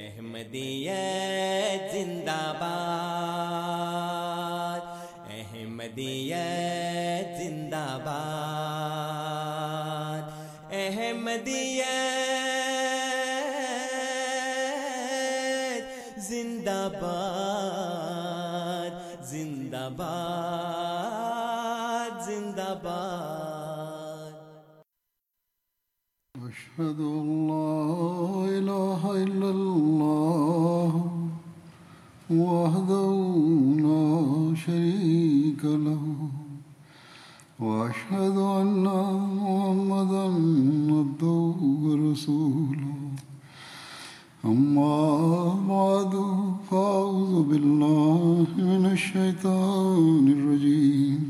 احمدیت زندہ باد احمدیت زندہ باد احمدیت زندہ باد أشهد أن لا إله إلا الله وحده لا شريك له وأشهد أن محمدا عبده ورسوله. أما بعد، فأعوذ بالله من الشيطان الرجيم.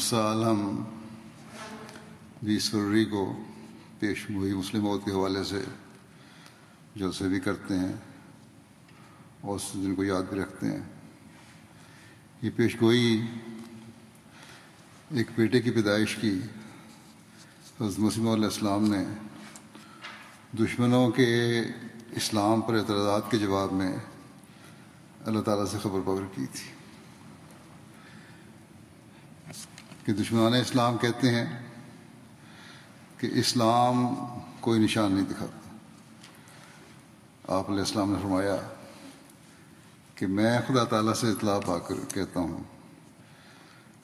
ہر ہم بیس فروری کو پیش گوئی مسلم عورت کے حوالے سے جلسے بھی کرتے ہیں اور اس دن کو یاد بھی رکھتے ہیں۔ یہ پیش گوئی ایک بیٹے کی پیدائش کی۔ حضرت مسیم علیہ السلام نے دشمنوں کے اسلام پر اعتراضات کے جواب میں اللہ تعالیٰ سے خبر پکڑ کی تھی۔ کہ دشمنان اسلام کہتے ہیں کہ اسلام کوئی نشان نہیں دکھاتا۔ آپ علیہ السلام نے فرمایا کہ میں خدا تعالیٰ سے اطلاع پا کر کہتا ہوں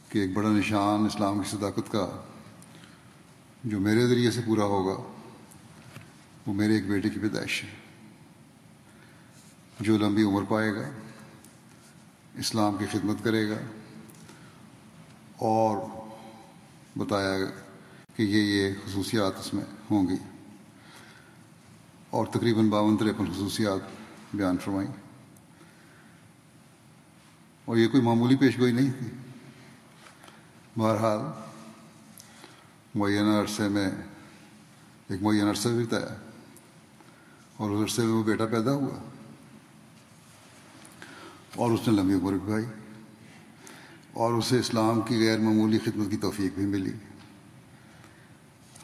کہ ایک بڑا نشان اسلام کی صداقت کا جو میرے ذریعے سے پورا ہوگا، وہ میرے ایک بیٹے کی پیدائش ہے۔ جو لمبی عمر پائے گا، اسلام کی خدمت کرے گا اور بتایا کہ یہ یہ خصوصیات اس میں ہوں گی۔ اور تقریباً باون تریپن خصوصیات بیان فرمائیں۔ اور یہ کوئی معمولی پیش گوئی نہیں تھی۔ بہرحال معینہ عرصے میں ایک معینہ عرصہ بھی بتایا اور اس عرصے میں وہ بیٹا پیدا ہوا اور اس نے لمبی عمر بھی پائی اور اسے اسلام کی غیر معمولی خدمت کی توفیق بھی ملی۔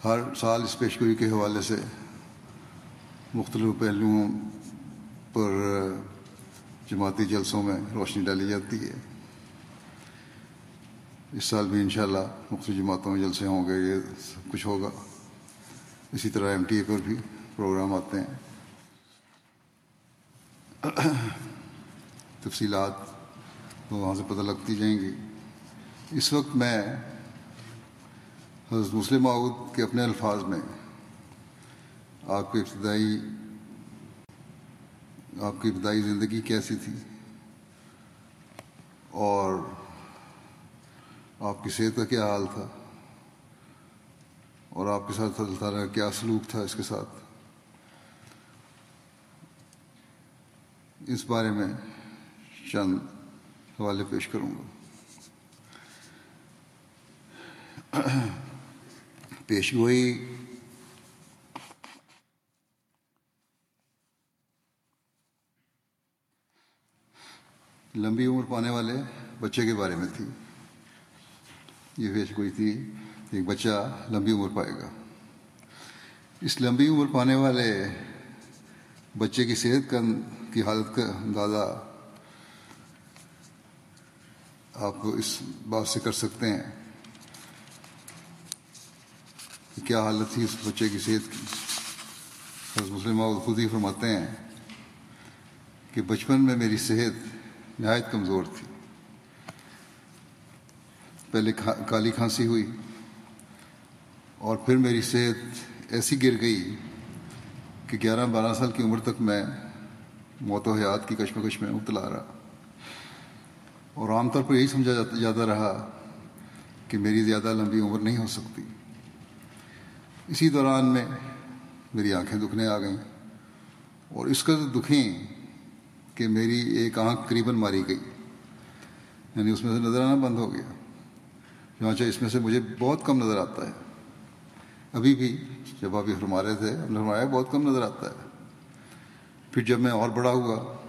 ہر سال اس پیشگوئی کے حوالے سے مختلف پہلوؤں پر جماعتی جلسوں میں روشنی ڈالی جاتی ہے۔ اس سال بھی انشاءاللہ مختلف جماعتوں میں جلسے ہوں گے، یہ سب کچھ ہوگا۔ اسی طرح ایم ٹی اے پر بھی پروگرام آتے ہیں۔ تفصیلات تو وہاں سے پتہ لگتی جائیں گی۔ اس وقت میں حضرت مسلم معود کے اپنے الفاظ میں آپ کی ابتدائی، آپ کی ابتدائی زندگی کیسی تھی اور آپ کی صحت کا کیا حال تھا اور آپ کے ساتھ اللہ تعالیٰ کا کیا سلوک تھا اس کے ساتھ۔ اس بارے میں چند حوالے پیش کروں گا۔ پیش گوئی۔ لمبی عمر پانے والے بچے کے بارے میں تھی۔ یہ پیش گوئی تھی۔ ایک بچہ لمبی عمر پائے گا۔ اس لمبی عمر پانے والے بچے کی صحت کا کی حالت کا اندازہ آپ کو اس بات سے کر سکتے ہیں کہ کیا حالت تھی اس بچے کی صحت کی؟ حضرت مسلم خود ہی فرماتے ہیں کہ بچپن میں میری صحت نہایت کمزور تھی۔ پہلے کالی کھانسی ہوئی اور پھر میری صحت ایسی گر گئی کہ گیارہ بارہ سال کی عمر تک میں موت و حیات کی کشمکش میں مبتلا رہا۔ اور عام طور پر یہی سمجھا جاتا رہا کہ میری زیادہ لمبی عمر نہیں ہو سکتی۔ اسی دوران میں میری آنکھیں دکھنے آ گئیں اور اس قدر دکھیں کہ میری ایک آنکھ قریباً ماری گئی۔ یعنی اس میں سے نظر آنا بند ہو گیا۔ چانچہ اس میں سے مجھے بہت کم نظر آتا ہے۔ ابھی بھی جب ابھی فرما رہے تھے ہم نے فرمایا بہت کم نظر آتا ہے۔ پھر جب میں اور بڑا ہوا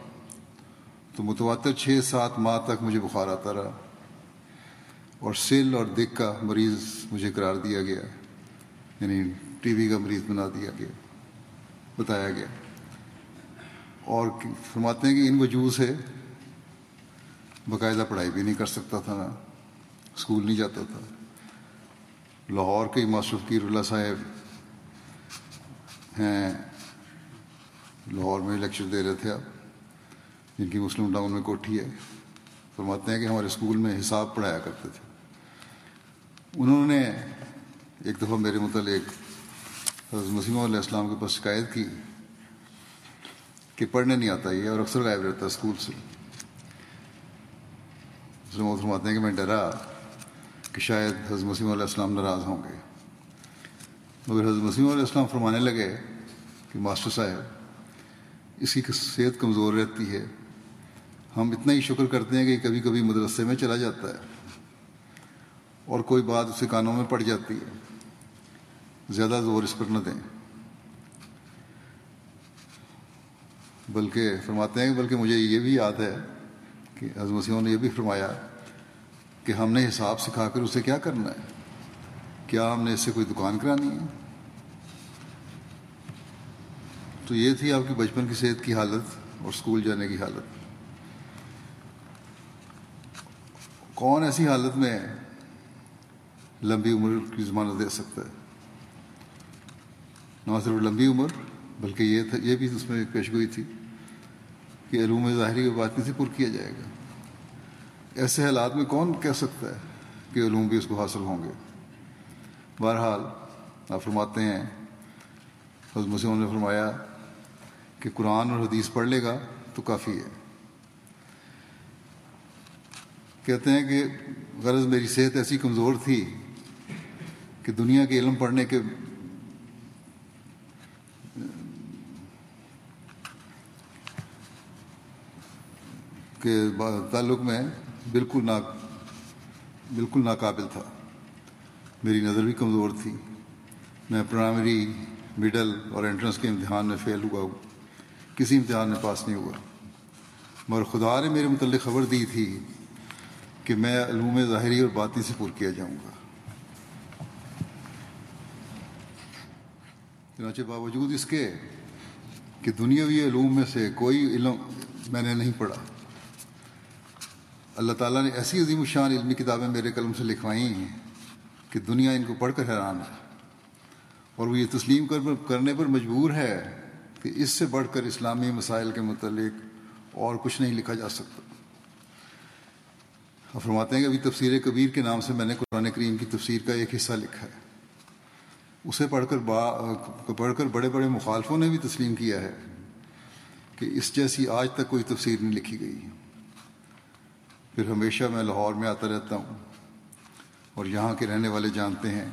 تو متواتر چھ سات ماہ تک مجھے بخار آتا رہا اور سل اور دکھ کا مریض مجھے قرار دیا گیا یعنی ٹی وی کا مریض بنا دیا گیا، بتایا گیا۔ اور فرماتے ہیں کہ ان وجوہ سے باقاعدہ پڑھائی بھی نہیں کر سکتا تھا نا اسکول نہیں جاتا تھا۔ لاہور کے ماسٹر فقیر اللہ صاحب ہیں، لاہور میں لیکچر دے رہے تھے آپ۔ جن کی مسلم ٹاؤن میں کوٹھی ہے۔ فرماتے ہیں کہ ہمارے اسکول میں حساب پڑھایا کرتے تھے۔ انہوں نے ایک دفعہ میرے متعلق حضرت مسیم علیہ السلام کے پاس شکایت کی کہ پڑھنے نہیں آتا یہ اور اکثر غائب رہتا ہے اسکول سے۔ فرماتے ہیں کہ میں ڈرا کہ شاید حضرت مسیم علیہ السلام ناراض ہوں گے۔ مگر حضرت مسیم علیہ السلام فرمانے لگے کہ ماسٹر صاحب اس کی صحت کمزور رہتی ہے۔ ہم اتنا ہی شکر کرتے ہیں کہ کبھی کبھی مدرسے میں چلا جاتا ہے اور کوئی بات اسے کانوں میں پڑ جاتی ہے۔ زیادہ زور اس پر نہ دیں۔ بلکہ فرماتے ہیں، بلکہ مجھے یہ بھی یاد ہے کہ حضرت مسیحوں نے یہ بھی فرمایا کہ ہم نے حساب سکھا کر اسے کیا کرنا ہے؟ کیا ہم نے اس سے کوئی دکان کرانی ہے؟ تو یہ تھی آپ کی بچپن کی صحت کی حالت اور اسکول جانے کی حالت۔ کون ایسی حالت میں لمبی عمر کی ضمانت دے سکتا ہے؟ نہ صرف لمبی عمر، بلکہ یہ تھا، یہ بھی اس میں ایک پیشگوئی تھی کہ علوم ظاہری کی بات نہیں سے پر کیا جائے گا۔ ایسے حالات میں کون کہہ سکتا ہے کہ علوم بھی اس کو حاصل ہوں گے؟ بہرحال، آپ فرماتے ہیں، حضرت مسلم نے فرمایا کہ قرآن اور حدیث پڑھ لے گا تو کافی ہے۔ کہتے ہیں کہ غرض میری صحت ایسی کمزور تھی کہ دنیا کے علم پڑھنے کے کے تعلق میں بالکل نا بالکل ناقابل تھا۔ میری نظر بھی کمزور تھی۔ میں پرائمری مڈل اور انٹرنس کے امتحان میں فیل ہوا ہوں۔ کسی امتحان میں پاس نہیں ہوا۔ مگر خدا نے میرے متعلق خبر دی تھی کہ میں علوم ظاہری اور باطنی سے پر کیا جاؤں گا۔ چنانچہ باوجود اس کے کہ دنیاوی علوم میں سے کوئی علم میں نے نہیں پڑھا۔ اللہ تعالیٰ نے ایسی عظیم الشان علمی کتابیں میرے قلم سے لکھوائی ہیں کہ دنیا ان کو پڑھ کر حیران ہے۔ اور وہ یہ تسلیم کرنے پر مجبور ہے کہ اس سے بڑھ کر اسلامی مسائل کے متعلق اور کچھ نہیں لکھا جا سکتا۔ فرماتے ہیں کہ ابھی تفسیر کبیر کے نام سے میں نے قرآن کریم کی تفسیر کا ایک حصہ لکھا ہے۔ اسے پڑھ کر با، پڑھ کر بڑے بڑے مخالفوں نے بھی تسلیم کیا ہے کہ اس جیسی آج تک کوئی تفسیر نہیں لکھی گئی۔ پھر ہمیشہ میں لاہور میں آتا رہتا ہوں اور یہاں کے رہنے والے جانتے ہیں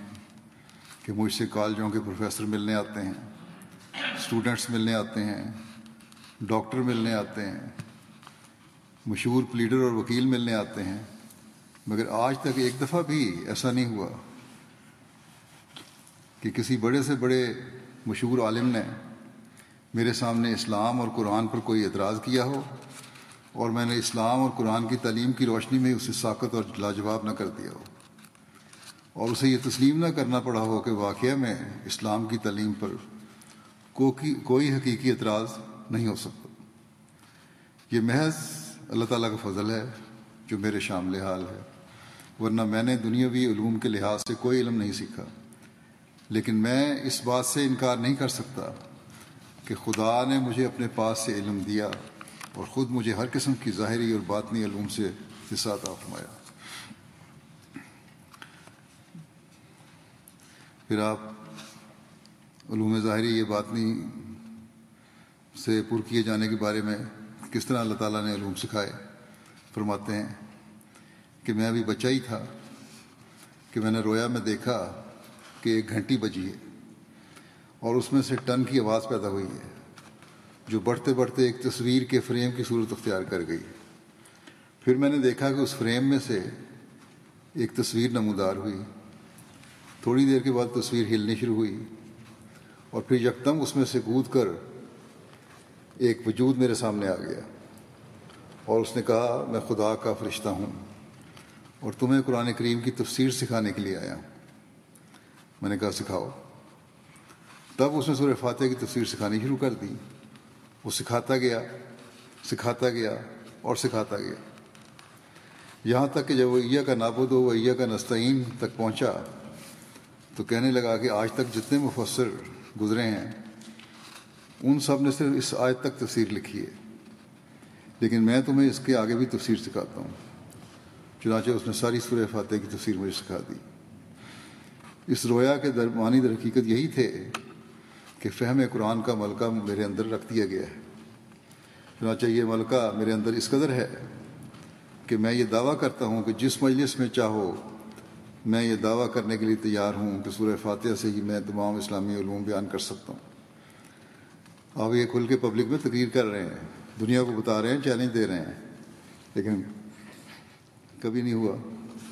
کہ مجھ سے کالجوں کے پروفیسر ملنے آتے ہیں، اسٹوڈنٹس ملنے آتے ہیں، ڈاکٹر ملنے آتے ہیں۔ مشہور پلیڈر اور وکیل ملنے آتے ہیں، مگر آج تک ایک دفعہ بھی ایسا نہیں ہوا کہ کسی بڑے سے بڑے مشہور عالم نے میرے سامنے اسلام اور قرآن پر کوئی اعتراض کیا ہو اور میں نے اسلام اور قرآن کی تعلیم کی روشنی میں اسے ساکت اور لاجواب نہ کر دیا ہو اور اسے یہ تسلیم نہ کرنا پڑا ہو کہ واقعہ میں اسلام کی تعلیم پر کوئی حقیقی اعتراض نہیں ہو سکتا۔ یہ محض اللہ تعالیٰ کا فضل ہے جو میرے شامل حال ہے، ورنہ میں نے دنیاوی علوم کے لحاظ سے کوئی علم نہیں سیکھا۔ لیکن میں اس بات سے انکار نہیں کر سکتا کہ خدا نے مجھے اپنے پاس سے علم دیا اور خود مجھے ہر قسم کی ظاہری اور باطنی علوم سے حصہ عطا فرمایا پھر آپ علوم ظاہری یہ باطنی سے پر کیے جانے کے بارے میں کس طرح اللہ تعالیٰ نے علوم سکھائے؟ فرماتے ہیں کہ میں ابھی بچہ ہی تھا، کہ میں نے رویا، میں دیکھا کہ ایک گھنٹی بجی ہے اور اس میں سے ٹن کی آواز پیدا ہوئی ہے، جو بڑھتے بڑھتے ایک تصویر کے فریم کی صورت اختیار کر گئی۔ پھر میں نے دیکھا کہ اس فریم میں سے ایک تصویر نمودار ہوئی۔ تھوڑی دیر کے بعد تصویر ہلنی شروع ہوئی اور پھر یکدم اس میں سے کود کر ایک وجود میرے سامنے آ گیا اور اس نے کہا، میں خدا کا فرشتہ ہوں اور تمہیں قرآن کریم کی تفسیر سکھانے کے لیے آیا ہوں۔ میں نے کہا، سکھاؤ۔ تب اس نے سورہ فاتح کی تصویر سکھانی شروع کر دی۔ وہ سکھاتا گیا سکھاتا گیا اور سکھاتا گیا۔ یہاں تک کہ جب وہ عیا کا نابود ہو، وہ عیا کا نستعین تک پہنچا، تو کہنے لگا کہ آج تک جتنے مفسر گزرے ہیں ان سب نے صرف اس آج تک تفسیر لکھی ہے۔ لیکن میں تمہیں اس کے آگے بھی تفسیر سکھاتا ہوں۔ چنانچہ اس نے ساری سورہ فاتح کی تفسیر مجھے سکھا دی۔ اس رویا کے درمانی در حقیقت یہی تھے کہ فہم قرآن کا ملکہ میرے اندر رکھ دیا گیا ہے۔ چنانچہ یہ ملکہ میرے اندر اس قدر ہے کہ میں یہ دعویٰ کرتا ہوں کہ جس مجلس میں چاہو، میں یہ دعویٰ کرنے کے لیے تیار ہوں کہ سورہ فاتحہ سے ہی میں تمام اسلامی علوم بیان کر سکتا ہوں۔ آپ یہ کھل کے پبلک میں تقریر کر رہے ہیں، دنیا کو بتا رہے ہیں چیلنج دے رہے ہیں۔ لیکن کبھی نہیں ہوا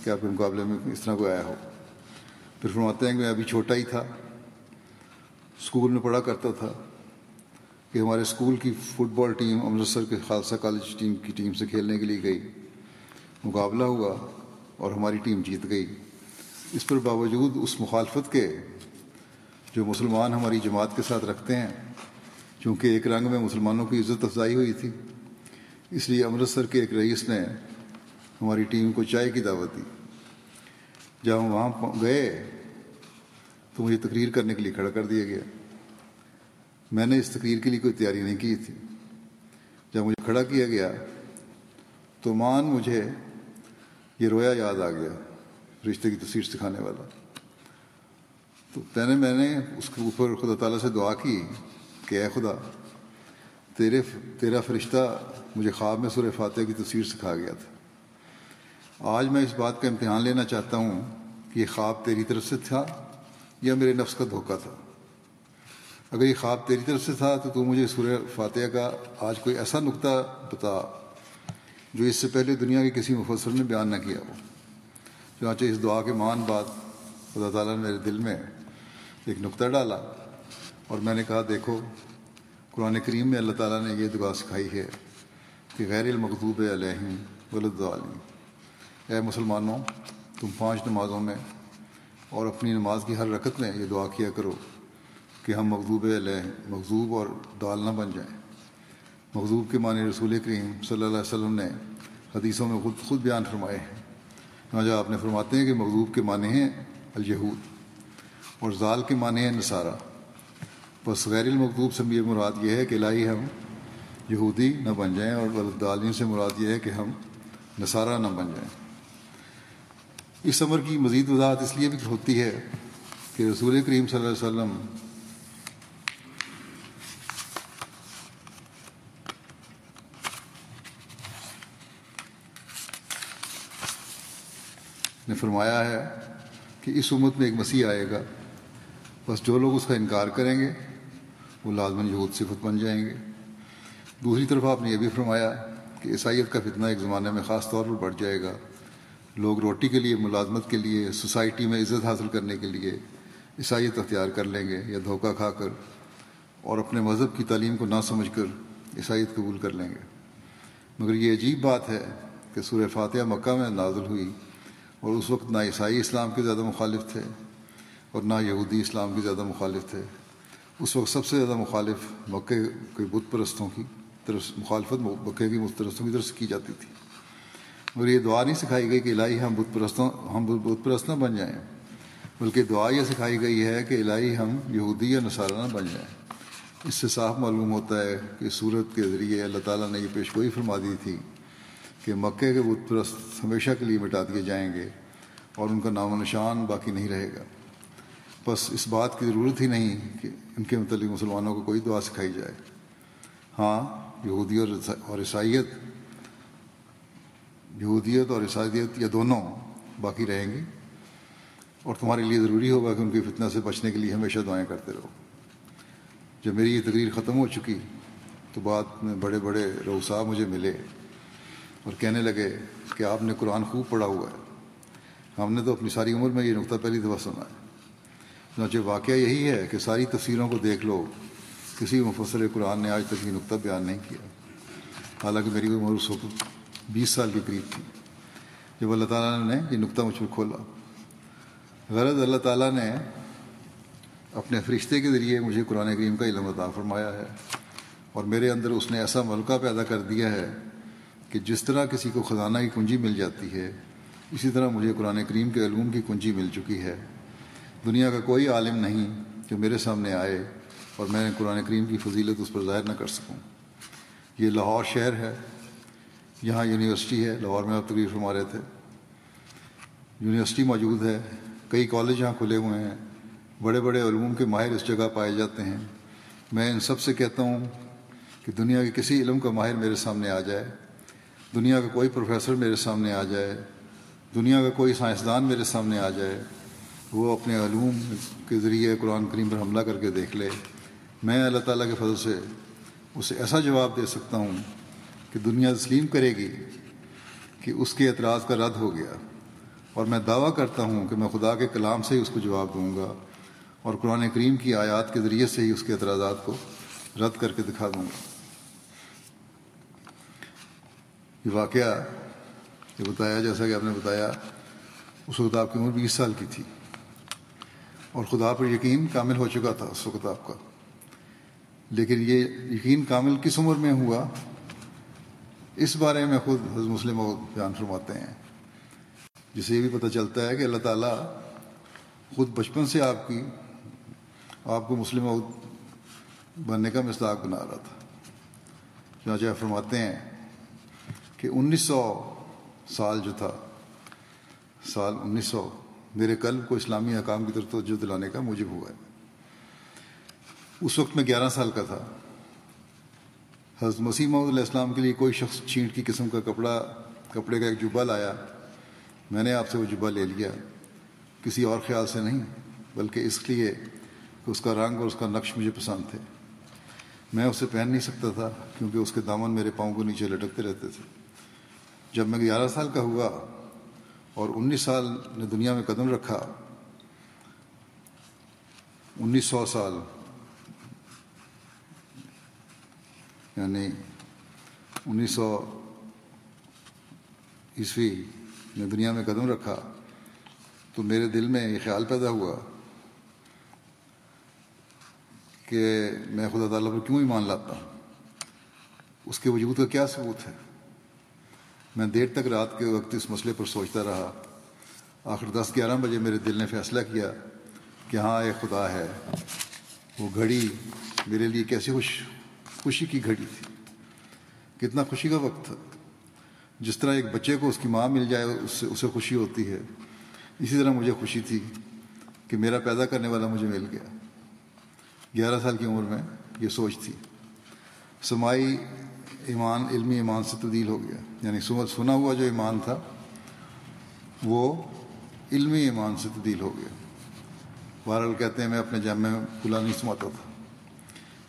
کہ آپ کے مقابلے میں اس طرح کوئی آیا ہو۔ پھر فرماتے ہیں کہ میں ابھی چھوٹا ہی تھا۔ اسکول میں پڑھا کرتا تھا کہ ہمارے اسکول کی فٹ بال ٹیم امرتسر کے خالصہ کالج ٹیم کی ٹیم سے کھیلنے کے لیے گئی۔ مقابلہ ہوا اور ہماری ٹیم جیت گئی۔ اس پر باوجود اس مخالفت کے جو مسلمان ہماری جماعت کے ساتھ رکھتے ہیں چونکہ ایک رنگ میں مسلمانوں کی عزت افزائی ہوئی تھی۔ اس لیے امرتسر کے ایک رئیس نے ہماری ٹیم کو چائے کی دعوت دی۔ جب ہم وہاں گئے تو مجھے تقریر کرنے کے لیے کھڑا کر دیا گیا۔ میں نے اس تقریر کے لیے کوئی تیاری نہیں کی تھی۔ جب مجھے کھڑا کیا گیا تو مان مجھے یہ رویا یاد آ گیا، رشتے کی تصویر سکھانے والا۔ تو نے میں نے اس کے اوپر خدا تعالیٰ سے دعا کی کہ اے خدا، تیرے، تیرا فرشتہ مجھے خواب میں سورہ فاتح کی تصویر سکھا گیا تھا۔ آج میں اس بات کا امتحان لینا چاہتا ہوں کہ یہ خواب تیری طرف سے تھا یا میرے نفس کا دھوکہ تھا۔ اگر یہ خواب تیری طرف سے تھا تو تو مجھے سورہ فاتحہ کا آج کوئی ایسا نقطہ بتا جو اس سے پہلے دنیا کے کسی مفسر نے بیان نہ کیا ہو۔ چنانچہ اس دعا کے مان بعد خدا تعالیٰ نے میرے دل میں ایک نقطہ ڈالا۔ اور میں نے کہا، دیکھو، قرآن کریم میں اللہ تعالیٰ نے یہ دعا سکھائی ہے کہ غیر المقوب علیہم ولدعالم اے مسلمانوں، تم پانچ نمازوں میں اور اپنی نماز کی ہر رکت میں یہ دعا کیا کرو کہ ہم مغضوب علیہ، مغضوب اور دال نہ بن جائیں۔ مغضوب کے معنی رسول کریم صلی اللہ علیہ وسلم نے حدیثوں میں خود خود بیان فرمائے ہیں۔ جو آپ نے فرماتے ہیں کہ مغضوب کے معنی ہیں الجہود اور ضال کے معنی ہیں نصارہ۔ بس غیر المقوب سے یہ مراد یہ ہے کہ الہی ہم یہودی نہ بن جائیں اور غلطالین سے مراد یہ ہے کہ ہم نصارہ نہ بن جائیں۔ اس عمر کی مزید وضاحت اس لیے بھی ہوتی ہے کہ رسول کریم صلی اللہ علیہ وسلم نے فرمایا ہے کہ اس امت میں ایک مسیح آئے گا، بس جو لوگ اس کا انکار کریں گے وہ لازمن یہود صفت بن جائیں گے۔ دوسری طرف آپ نے یہ بھی فرمایا کہ عیسائیت کا فتنہ ایک زمانے میں خاص طور پر بڑھ جائے گا۔ لوگ روٹی کے لیے، ملازمت کے لیے، سوسائٹی میں عزت حاصل کرنے کے لیے عیسائیت اختیار کر لیں گے یا دھوکہ کھا کر اور اپنے مذہب کی تعلیم کو نہ سمجھ کر عیسائیت قبول کر لیں گے۔ مگر یہ عجیب بات ہے کہ سورہ فاتحہ مکہ میں نازل ہوئی اور اس وقت نہ عیسائی اسلام کے زیادہ مخالف تھے اور نہ یہودی اسلام کے زیادہ مخالف تھے۔ اس وقت سب سے زیادہ مخالف مکے کے بت پرستوں کی طرف، مخالفت مکے کی بت پرستوں کی طرف سے کی جاتی تھی۔ مگر یہ دعا نہیں سکھائی گئی کہ الہی ہم بت پرستوں، ہم بت پرست نہ بن جائیں۔ بلکہ دعا یہ سکھائی گئی ہے کہ الہی ہم یہودی یا نصارہ نہ بن جائیں۔ اس سے صاف معلوم ہوتا ہے کہ صورت کے ذریعے اللہ تعالیٰ نے یہ پیش گوئی فرما دی تھی کہ مکے کے بت پرست ہمیشہ کے لیے مٹا دیے جائیں گے اور ان کا نام و نشان باقی نہیں رہے گا۔ بس اس بات کی ضرورت ہی نہیں کہ ان کے متعلق مسلمانوں کو کوئی دعا سکھائی جائے۔ ہاں یہودی اور عیسائیت، یہودیت اور عیسائیت یا دونوں باقی رہیں گی۔ اور تمہارے لیے ضروری ہوگا کہ ان کی فتنہ سے بچنے کے لیے ہمیشہ دعائیں کرتے رہو۔ جب میری یہ تقریر ختم ہو چکی تو بعد میں بڑے بڑے روسا مجھے ملے اور کہنے لگے کہ آپ نے قرآن خوب پڑھا ہوا ہے۔ ہم نے تو اپنی ساری عمر میں یہ نقطہ پہلی دفعہ سنا ہے۔ چنانچہ واقعہ یہی ہے کہ ساری تصویروں کو دیکھ لو، کسی مفصل قرآن نے آج تک یہ نقطہ بیان نہیں کیا۔ حالانکہ میری عمر اس وقت بیس سال کے قریب تھی۔ جب اللہ تعالیٰ نے یہ نقطہ مجھ پر کھولا۔ غرض اللہ تعالیٰ نے اپنے فرشتے کے ذریعے مجھے قرآن کریم کا علم عطا فرمایا ہے۔ اور میرے اندر اس نے ایسا ملکہ پیدا کر دیا ہے کہ جس طرح کسی کو خزانہ کی کنجی مل جاتی ہے، اسی طرح مجھے قرآن کریم کے علوم کی کنجی مل چکی ہے۔ دنیا کا کوئی عالم نہیں جو میرے سامنے آئے اور میں قرآن کریم کی فضیلت اس پر ظاہر نہ کر سکوں۔ یہ لاہور شہر ہے، یہاں یونیورسٹی ہے، لاہور میں آپ تقریر فرما رہے تھے۔ یونیورسٹی موجود ہے، کئی کالج یہاں کھلے ہوئے ہیں۔ بڑے بڑے علوم کے ماہر اس جگہ پائے جاتے ہیں۔ میں ان سب سے کہتا ہوں کہ دنیا کے کسی علم کا ماہر میرے سامنے آ جائے۔ دنیا کا کوئی پروفیسر میرے سامنے آ جائے۔ دنیا کا کوئی سائنسدان میرے سامنے آ جائے۔ وہ اپنے علوم کے ذریعے قرآن کریم پر حملہ کر کے دیکھ لے۔ میں اللہ تعالیٰ کے فضل سے اسے ایسا جواب دے سکتا ہوں کہ دنیا تسلیم کرے گی کہ اس کے اعتراض کا رد ہو گیا۔ اور میں دعویٰ کرتا ہوں کہ میں خدا کے کلام سے ہی اس کو جواب دوں گا اور قرآن کریم کی آیات کے ذریعے سے ہی اس کے اعتراضات کو رد کر کے دکھا دوں گا۔ یہ واقعہ یہ بتایا جیسا کہ آپ نے بتایا، اس وقت آپ کی عمر بیس سال کی تھی۔ اور خدا پر یقین کامل ہو چکا تھا اس وقت آپ کا۔ لیکن یہ یقین کامل کس عمر میں ہوا؟ اس بارے میں خود حضرت مسلم بیان فرماتے ہیں۔ جسے یہ بھی پتہ چلتا ہے کہ اللہ تعالیٰ خود بچپن سے آپ کی، آپ کو مسلم بننے کا مصداق بنا رہا تھا۔ چنانچہ فرماتے ہیں کہ انیس سو سال جو تھا، سال انیس سو میرے قلب کو اسلامی حکام کی طرف توجہ دلانے کا موجب ہوا ہے۔ اس وقت میں گیارہ سال کا تھا۔ حضرت مسیح محمد علیہ السلام کے لیے کوئی شخص چھینٹ کی قسم کا کپڑا، کپڑے کا ایک جبہ لایا۔ میں نے آپ سے وہ جبہ لے لیا۔ کسی اور خیال سے نہیں، بلکہ اس لیے کہ اس کا رنگ اور اس کا نقش مجھے پسند تھے۔ میں اسے پہن نہیں سکتا تھا، کیونکہ اس کے دامن میرے پاؤں کو نیچے لٹکتے رہتے تھے۔ جب میں گیارہ سال کا ہوا اور انیس سال نے دنیا میں قدم رکھا، انیس سو سال یعنی انیس سو عیسوی نے دنیا میں قدم رکھا تو میرے دل میں یہ خیال پیدا ہوا کہ میں خدا تعالیٰ پر کیوں ایمان لاتا؟ ہوں اس کے وجود کا کیا ثبوت ہے؟ میں دیر تک رات کے وقت اس مسئلے پر سوچتا رہا۔ آخر دس گیارہ بجے میرے دل نے فیصلہ کیا کہ ہاں ایک خدا ہے، وہ گھڑی میرے لیے کیسی خوش، خوشی کی گھڑی تھی۔ کتنا خوشی کا وقت تھا۔ جس طرح ایک بچے کو اس کی ماں مل جائے، اس سے، اسے خوشی ہوتی ہے۔ اسی طرح مجھے خوشی تھی کہ میرا پیدا کرنے والا مجھے مل گیا۔ گیارہ سال کی عمر میں یہ سوچ تھی۔ سمائی ایمان، علمی ایمان سے تبدیل ہو گیا۔ یعنی سنا ہوا جو ایمان تھا، وہ علمی ایمان سے تبدیل ہو گیا۔ بہرحال کہتے ہیں، میں اپنے جامع میں کھلا نہیں سماتا تھا۔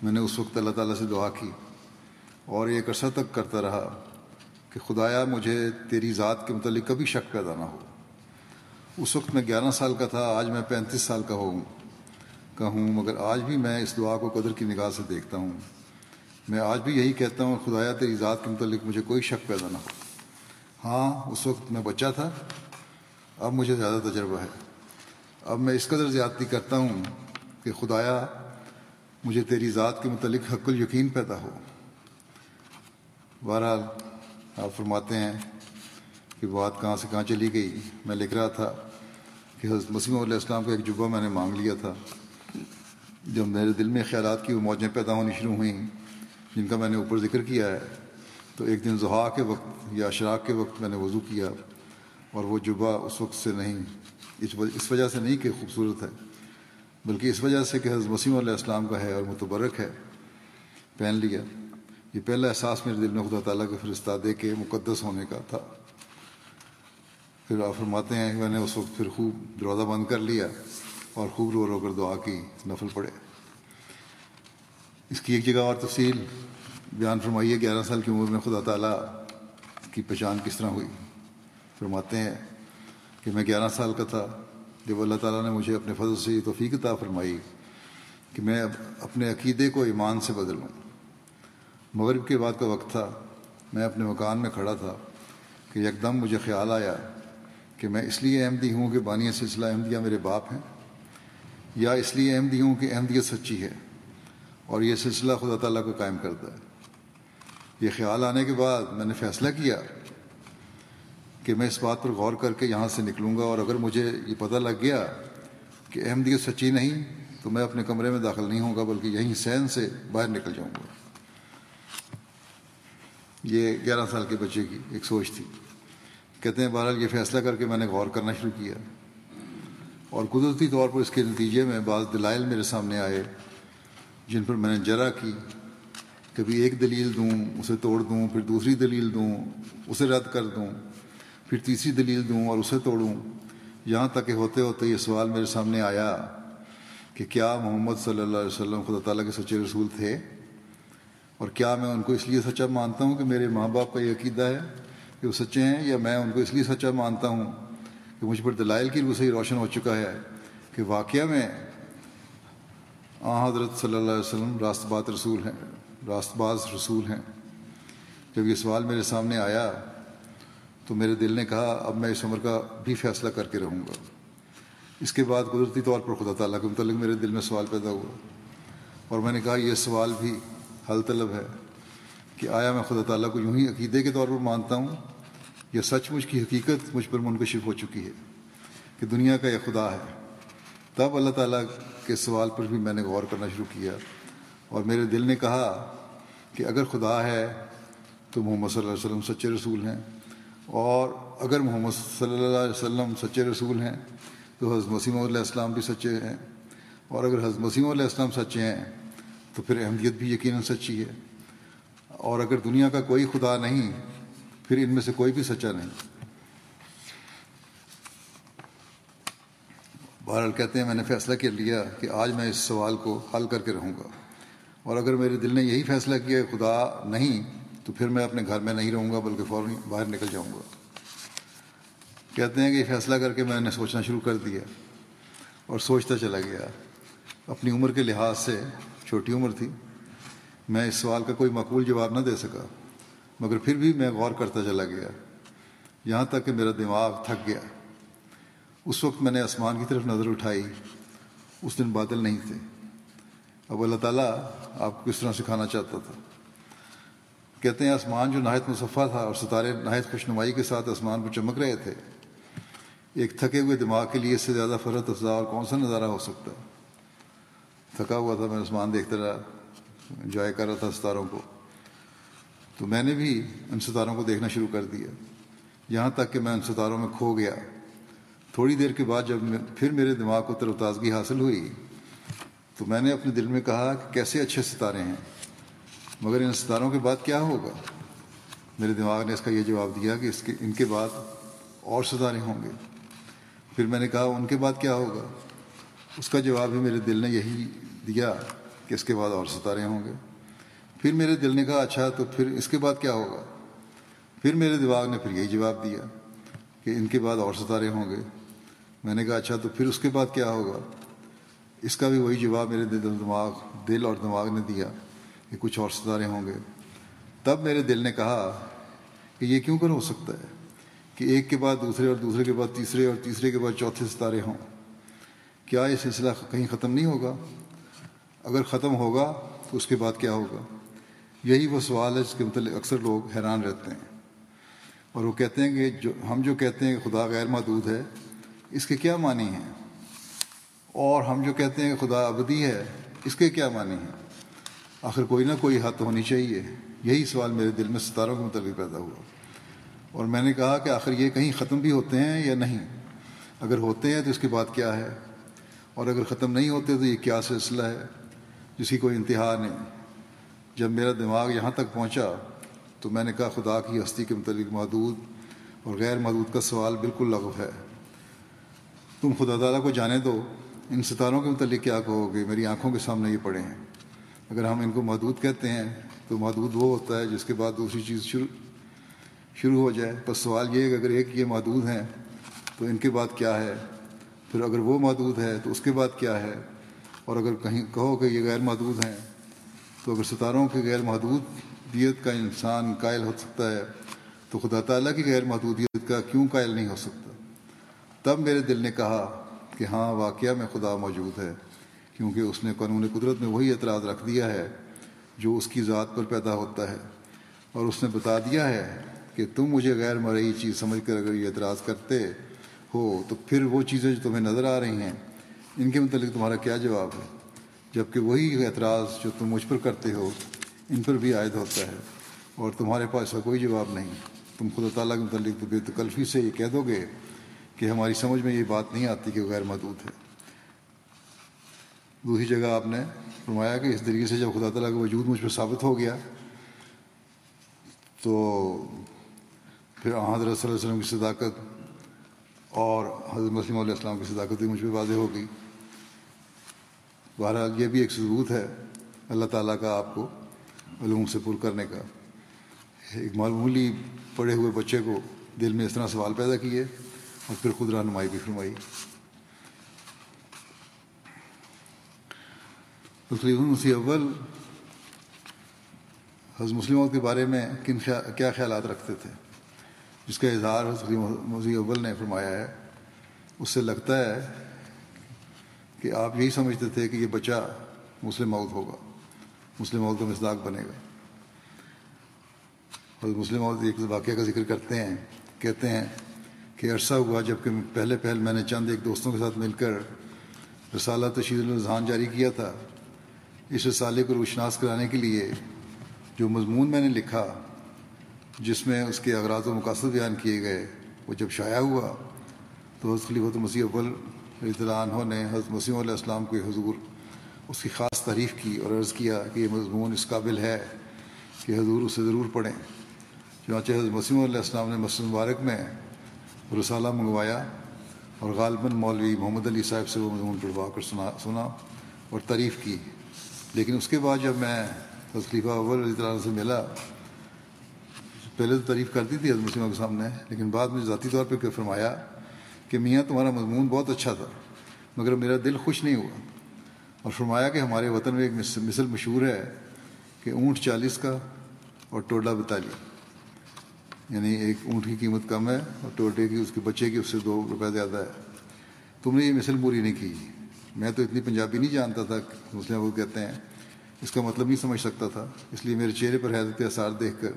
میں نے اس وقت اللہ تعالیٰ سے دعا کی اور ایک عرصہ تک کرتا رہا کہ خدایا، مجھے تیری ذات کے متعلق کبھی شک پیدا نہ ہو۔ اس وقت میں گیارہ سال کا تھا، آج میں پینتیس سال کا ہوں کا ہوں، مگر آج بھی میں اس دعا کو قدر کی نگاہ سے دیکھتا ہوں۔ میں آج بھی یہی کہتا ہوں، خدایا تیری ذات کے متعلق مجھے کوئی شک پیدا نہ ہو۔ ہاں اس وقت میں بچہ تھا، اب مجھے زیادہ تجربہ ہے۔ اب میں اس قدر زیادتی کرتا ہوں کہ خدایا، مجھے تیری ذات کے متعلق حق الیقین پیدا ہو۔ بہرحال، آپ فرماتے ہیں کہ بات کہاں سے کہاں چلی گئی۔ میں لکھ رہا تھا کہ حضرت مسیم علیہ السلام کا ایک جبہ میں نے مانگ لیا تھا۔ جب میرے دل میں خیالات کی وہ موجیں پیدا ہونی شروع ہوئیں جن کا میں نے اوپر ذکر کیا ہے، تو ایک دن ضحا کے وقت یا اشراق کے وقت میں نے وضو کیا اور وہ جبہ اس وقت سے نہیں، اس وجہ سے نہیں کہ خوبصورت ہے، بلکہ اس وجہ سے کہ حضرت وسیم علیہ السلام کا ہے اور متبرک ہے، پہن لیا۔ یہ پہلا احساس میرے دل میں خدا تعالیٰ کے فرستادے کے مقدس ہونے کا تھا۔ پھر آپ فرماتے ہیں کہ میں نے اس وقت پھر خوب دروازہ بند کر لیا اور خوب رو رو کر دعا کی، نفل پڑے۔ اس کی ایک جگہ اور تفصیل بیان فرمائیے، گیارہ سال کی عمر میں خدا تعالیٰ کی پہچان کس طرح ہوئی؟ فرماتے ہیں کہ میں گیارہ سال کا تھا، جب اللہ تعالیٰ نے مجھے اپنے فضل سے یہ توفیق عطا فرمائی کہ میں اپنے عقیدے کو ایمان سے بدلوں۔ مغرب کے بعد کا وقت تھا، میں اپنے مکان میں کھڑا تھا کہ یکدم مجھے خیال آیا کہ میں اس لیے احمدی ہوں کہ بانی سلسلہ احمدیہ میرے باپ ہیں، یا اس لیے احمدی ہوں کہ احمدیت سچی ہے۔ اور یہ سلسلہ خدا تعالیٰ کو قائم کرتا ہے۔ یہ خیال آنے کے بعد میں نے فیصلہ کیا کہ میں اس بات پر غور کر کے یہاں سے نکلوں گا اور اگر مجھے یہ پتہ لگ گیا کہ احمدیت سچی نہیں، تو میں اپنے کمرے میں داخل نہیں ہوں گا بلکہ یہیں سین سے باہر نکل جاؤں گا۔ یہ گیارہ سال کے بچے کی ایک سوچ تھی۔ کہتے ہیں، بہرحال یہ فیصلہ کر کے میں نے غور کرنا شروع کیا۔ اور قدرتی طور پر اس کے نتیجے میں بعض دلائل میرے سامنے آئے۔ جن پر میں نے جرا کی، کبھی ایک دلیل دوں، اسے توڑ دوں، پھر دوسری دلیل دوں، اسے رد کر دوں، پھر تیسری دلیل دوں اور اسے توڑوں۔ یہاں تک کہ ہوتے ہوتے یہ سوال میرے سامنے آیا کہ کیا محمد صلی اللہ علیہ وسلم خدا تعالیٰ کے سچے رسول تھے؟ اور کیا میں ان کو اس لیے سچا مانتا ہوں کہ میرے ماں باپ کا یہ عقیدہ ہے کہ وہ سچے ہیں یا میں ان کو اس لیے سچا مانتا ہوں کہ مجھ پر دلائل کی روح سے ہی روشن ہو چکا ہے کہ واقعہ میں آ، حضرت صلی اللہ علیہ وسلم راست بات رسول ہیں، راست باز رسول ہیں۔ جب یہ سوال میرے سامنے آیا تو میرے دل نے کہا، اب میں اس عمر کا بھی فیصلہ کر کے رہوں گا۔ اس کے بعد قدرتی طور پر خدا تعالیٰ کے متعلق میرے دل میں سوال پیدا ہوا۔ اور میں نے کہا، یہ سوال بھی حل طلب ہے کہ آیا میں خدا تعالیٰ کو یوں ہی عقیدے کے طور پر مانتا ہوں یہ سچ مجھ کی حقیقت مجھ پر منکشف ہو چکی ہے کہ دنیا کا یہ خدا ہے۔ تب اللہ تعالیٰ کے سوال پر بھی میں نے غور کرنا شروع کیا اور میرے دل نے کہا کہ اگر خدا ہے تو محمد صلی اللہ علیہ وسلم سچے رسول ہیں اور اگر محمد صلی اللہ علیہ وسلم سچے رسول ہیں تو حضرت مسیم علیہ السلام بھی سچے ہیں اور اگر حضرت مسیم علیہ السلام سچے ہیں تو پھر احمدیت بھی یقیناً سچی ہے اور اگر دنیا کا کوئی خدا نہیں، پھر ان میں سے کوئی بھی سچا نہیں۔ بہرحال کہتے ہیں میں نے فیصلہ کر لیا کہ آج میں اس سوال کو حل کر کے رہوں گا۔ اور اگر میرے دل نے یہی فیصلہ کیا خدا نہیں، تو پھر میں اپنے گھر میں نہیں رہوں گا، بلکہ فوراً باہر نکل جاؤں گا۔ کہتے ہیں کہ یہ فیصلہ کر کے میں نے سوچنا شروع کر دیا اور سوچتا چلا گیا۔ اپنی عمر کے لحاظ سے چھوٹی عمر تھی۔ میں اس سوال کا کوئی معقول جواب نہ دے سکا، مگر پھر بھی میں غور کرتا چلا گیا۔ یہاں تک کہ میرا دماغ تھک گیا۔ اس وقت میں نے آسمان کی طرف نظر اٹھائی، اس دن بادل نہیں تھے۔ اب اللہ تعالیٰ آپ کو کس طرح سکھانا چاہتا تھا؟ کہتے ہیں آسمان جو نہایت مصفہ تھا اور ستارے نہایت خوشنمائی کے ساتھ آسمان پر چمک رہے تھے۔ ایک تھکے ہوئے دماغ کے لیے اس سے زیادہ فرت افزا اور کون سا نظارہ ہو سکتا؟ ہے تھکا ہوا تھا میں آسمان دیکھتا رہا، انجوائے کر رہا تھا ستاروں کو۔ تو میں نے بھی ان ستاروں کو دیکھنا شروع کر دیا۔ یہاں تک کہ میں ان ستاروں میں کھو گیا۔ تھوڑی دیر کے بعد جب پھر میرے دماغ کو تر و تازگی حاصل ہوئی، تو میں نے اپنے دل میں کہا کہ کیسے اچھے ستارے ہیں۔ مگر ان ستاروں کے بعد کیا ہوگا؟ میرے دماغ نے اس کا یہ جواب دیا کہ اس کے ان کے بعد اور ستارے ہوں گے۔ پھر میں نے کہا، ان کے بعد کیا ہوگا؟ اس کا جواب بھی میرے دل نے یہی دیا کہ اس کے بعد اور ستارے ہوں گے۔ پھر میرے دل نے کہا اچھا تو پھر اس کے بعد کیا ہوگا؟ پھر میرے دماغ نے پھر یہی جواب دیا کہ ان کے بعد اور ستارے ہوں گے۔ میں نے کہا اچھا تو پھر اس کے بعد کیا ہوگا؟ اس کا بھی وہی جواب میرے دل دماغ، دل اور دماغ نے دیا کہ کچھ اور ستارے ہوں گے۔ تب میرے دل نے کہا کہ یہ کیوں کر ہو سکتا ہے کہ ایک کے بعد دوسرے اور دوسرے کے بعد تیسرے اور تیسرے کے بعد چوتھے ستارے ہوں؟ کیا یہ سلسلہ کہیں ختم نہیں ہوگا؟ اگر ختم ہوگا، تو اس کے بعد کیا ہوگا؟ یہی وہ سوال ہے جس کے متعلق اکثر لوگ حیران رہتے ہیں۔ اور وہ کہتے ہیں کہ جو، ہم جو کہتے ہیں کہ خدا غیر محدود ہے اس کے کیا معنی ہیں؟ اور ہم جو کہتے ہیں خدا ابدی ہے، اس کے کیا معنی ہیں؟ آخر کوئی نہ کوئی حد ہونی چاہیے۔ یہی سوال میرے دل میں ستاروں کے متعلق پیدا ہوا۔ اور میں نے کہا کہ آخر یہ کہیں ختم بھی ہوتے ہیں یا نہیں؟ اگر ہوتے ہیں تو اس کے بعد کیا ہے؟ اور اگر ختم نہیں ہوتے تو یہ کیا سلسلہ ہے؟ جس کی کوئی انتہا نہیں۔ جب میرا دماغ یہاں تک پہنچا تو میں نے کہا خدا کی ہستی کے متعلق محدود اور غیر محدود کا سوال بالکل لغو ہے۔ تم خدا تعالیٰ کو جانے دو۔ ان ستاروں کے متعلق کیا کہو گے؟ میری آنکھوں کے سامنے یہ پڑے ہیں۔ اگر ہم ان کو محدود کہتے ہیں تو محدود وہ ہوتا ہے جس کے بعد دوسری چیز شروع شروع ہو جائے۔ بس سوال یہ ہے کہ اگر ایک یہ محدود ہیں تو ان کے بعد کیا ہے؟ پھر اگر وہ محدود ہے تو اس کے بعد کیا ہے؟ اور اگر کہیں کہو کہ یہ غیر محدود ہیں تو اگر ستاروں کے غیر محدودیت کا انسان قائل ہو سکتا ہے تو خدا تعالیٰ کی غیر محدودیت کا کیوں قائل نہیں ہو سکتا؟ تب میرے دل نے کہا کہ ہاں واقعہ میں خدا موجود ہے، کیونکہ اس نے قانون قدرت میں وہی اعتراض رکھ دیا ہے جو اس کی ذات پر پیدا ہوتا ہے۔ اور اس نے بتا دیا ہے کہ تم مجھے غیر مرئی چیز سمجھ کر اگر یہ اعتراض کرتے ہو تو پھر وہ چیزیں جو تمہیں نظر آ رہی ہیں، ان کے متعلق تمہارا کیا جواب ہے؟ جبکہ وہی اعتراض جو تم مجھ پر کرتے ہو، ان پر بھی عائد ہوتا ہے۔ اور تمہارے پاس کا کوئی جواب نہیں۔ تم خدا تعالیٰ کے متعلق تو بے تکلفی سے یہ کہہ دو گے کہ ہماری سمجھ میں یہ بات نہیں آتی کہ غیر محدود ہے۔ دوسری جگہ آپ نے فرمایا کہ اس طریقے سے جب خدا تعالیٰ کا وجود مجھ پہ ثابت ہو گیا، تو پھر حضرت صلی اللہ علیہ وسلم کی صداقت اور حضرت مسلم علیہ السلام کی صداقت بھی مجھ پہ واضح ہوگی بہرحال یہ بھی ایک ثبوت ہے اللہ تعالیٰ کا آپ کو علوم سے پر کرنے کا۔ ایک معمولی پڑھے ہوئے بچے کو دل میں اس طرح سوال پیدا کیے اور پھر خود رہنمائی بھی فرمائی تقریباً اسی اول حضرت مسلموں کے بارے میں کن کیا خیالات رکھتے تھے جس کا اظہار حضرت مسی اول نے فرمایا ہے اس سے لگتا ہے کہ آپ یہی سمجھتے تھے کہ یہ بچہ مسلم عود ہوگا مسلم عود کا مزداق بنے گا حضرت مسلم عود ایک واقعہ کا ذکر کرتے ہیں کہتے ہیں کہ عرصہ ہوا جبکہ پہلے پہل میں نے چند ایک دوستوں کے ساتھ مل کر رسالہ تشہیر الرحان جاری کیا تھا۔ اس رسالے کو روشناس کرانے کے لیے جو مضمون میں نے لکھا، جس میں اس کے اغراض و مقاصد بیان کیے گئے، وہ جب شائع ہوا تو حضرت خلیفۃ مسیح اول اطلاع عنہ نے حضرت مسیم علیہ السلام کے حضور اس کی خاص تعریف کی اور عرض کیا کہ یہ مضمون اس قابل ہے کہ حضور اسے ضرور پڑھیں۔ چنانچہ حضرت مسیم علیہ السلام نے مسلم مبارک میں رسالہ منگوایا اور غالباً مولوی محمد علی صاحب سے وہ مضمون پڑھوا کر سنا سنا اور تعریف کی۔ لیکن اس کے بعد جب میں خلیفہ اول علی تعالیٰ سے ملا، پہلے تو تعریف کرتی تھی حضرت مسلمہ کے سامنے، لیکن بعد میں ذاتی طور پہ فرمایا کہ میاں تمہارا مضمون بہت اچھا تھا، مگر میرا دل خوش نہیں ہوا۔ اور فرمایا کہ ہمارے وطن میں ایک مثل مشہور ہے کہ اونٹ چالیس کا اور ٹوڈا بتالی۔ یعنی ایک اونٹ کی قیمت کم ہے اور ٹوٹے کی، اس کے بچے کی، اس سے دو روپے زیادہ ہے۔ تم نے یہ مثل پوری نہیں کی۔ میں تو اتنی پنجابی نہیں جانتا تھا مسلم وہ کہتے ہیں۔ اس کا مطلب نہیں سمجھ سکتا تھا۔ اس لیے میرے چہرے پر حیرت اثار دیکھ کر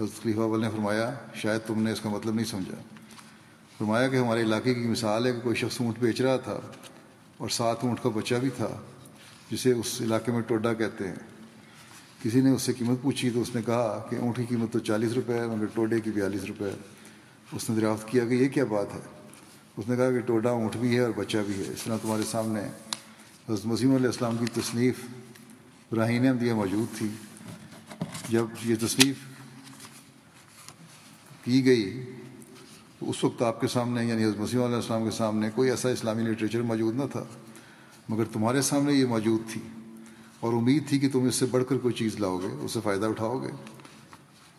حضرت خلیفہ اول نے فرمایا، شاید تم نے اس کا مطلب نہیں سمجھا۔ فرمایا کہ ہمارے علاقے کی مثال ہے کہ کوئی شخص اونٹ بیچ رہا تھا اور ساتھ اونٹ کا بچہ بھی تھا، جسے اس علاقے میں ٹوڈا کہتے ہیں۔ کسی نے اس سے قیمت پوچھی تو اس نے کہا کہ اونٹ کی قیمت تو چالیس روپے ہے، مگر ٹوڈے کی بیالیس روپے ہے۔ اس نے دریافت کیا کہ یہ کیا بات ہے؟ اس نے کہا کہ ٹوڈا اونٹ بھی ہے اور بچہ بھی ہے۔ اس طرح تمہارے سامنے حضرت مسیم علیہ السلام کی تصنیف براہین احمدیہ موجود تھی۔ جب یہ تصنیف کی گئی، تو اس وقت آپ کے سامنے یعنی حضرت مسیم علیہ السلام کے سامنے کوئی ایسا اسلامی لٹریچر موجود نہ تھا، مگر تمہارے سامنے یہ موجود تھی۔ اور امید تھی کہ تم اس سے بڑھ کر کوئی چیز لاؤ گے اس سے فائدہ اٹھاؤ گے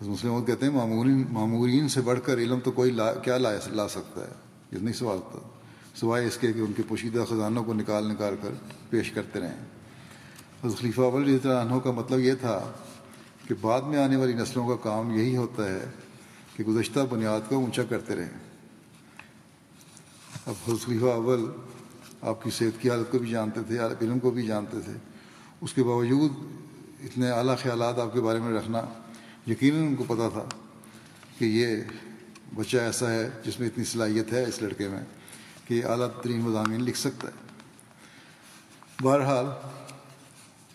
مسلم کہتے ہیں معمورین معمورین سے بڑھ کر علم تو کوئی لا کیا لا لا سکتا ہے؟ یہ نہیں سوال تھا سوائے اس کے کہ ان کے پوشیدہ خزانوں کو نکال نکال کر پیش کرتے رہیں۔ حضرت خلیفہ اول عنہ کا مطلب یہ تھا کہ بعد میں آنے والی نسلوں کا کام یہی ہوتا ہے کہ گزشتہ بنیاد کو اونچا کرتے رہیں۔ اب حضرت خلیفہ اول آپ کی صحت کی حالت کو بھی جانتے تھے، علم کو بھی جانتے تھے۔ اس کے باوجود اتنے اعلیٰ خیالات آپ کے بارے میں رکھنا یقیناً ان کو پتہ تھا کہ یہ بچہ ایسا ہے جس میں اتنی صلاحیت ہے اس لڑکے میں کہ اعلیٰ ترین مضامین لکھ سکتا ہے۔ بہرحال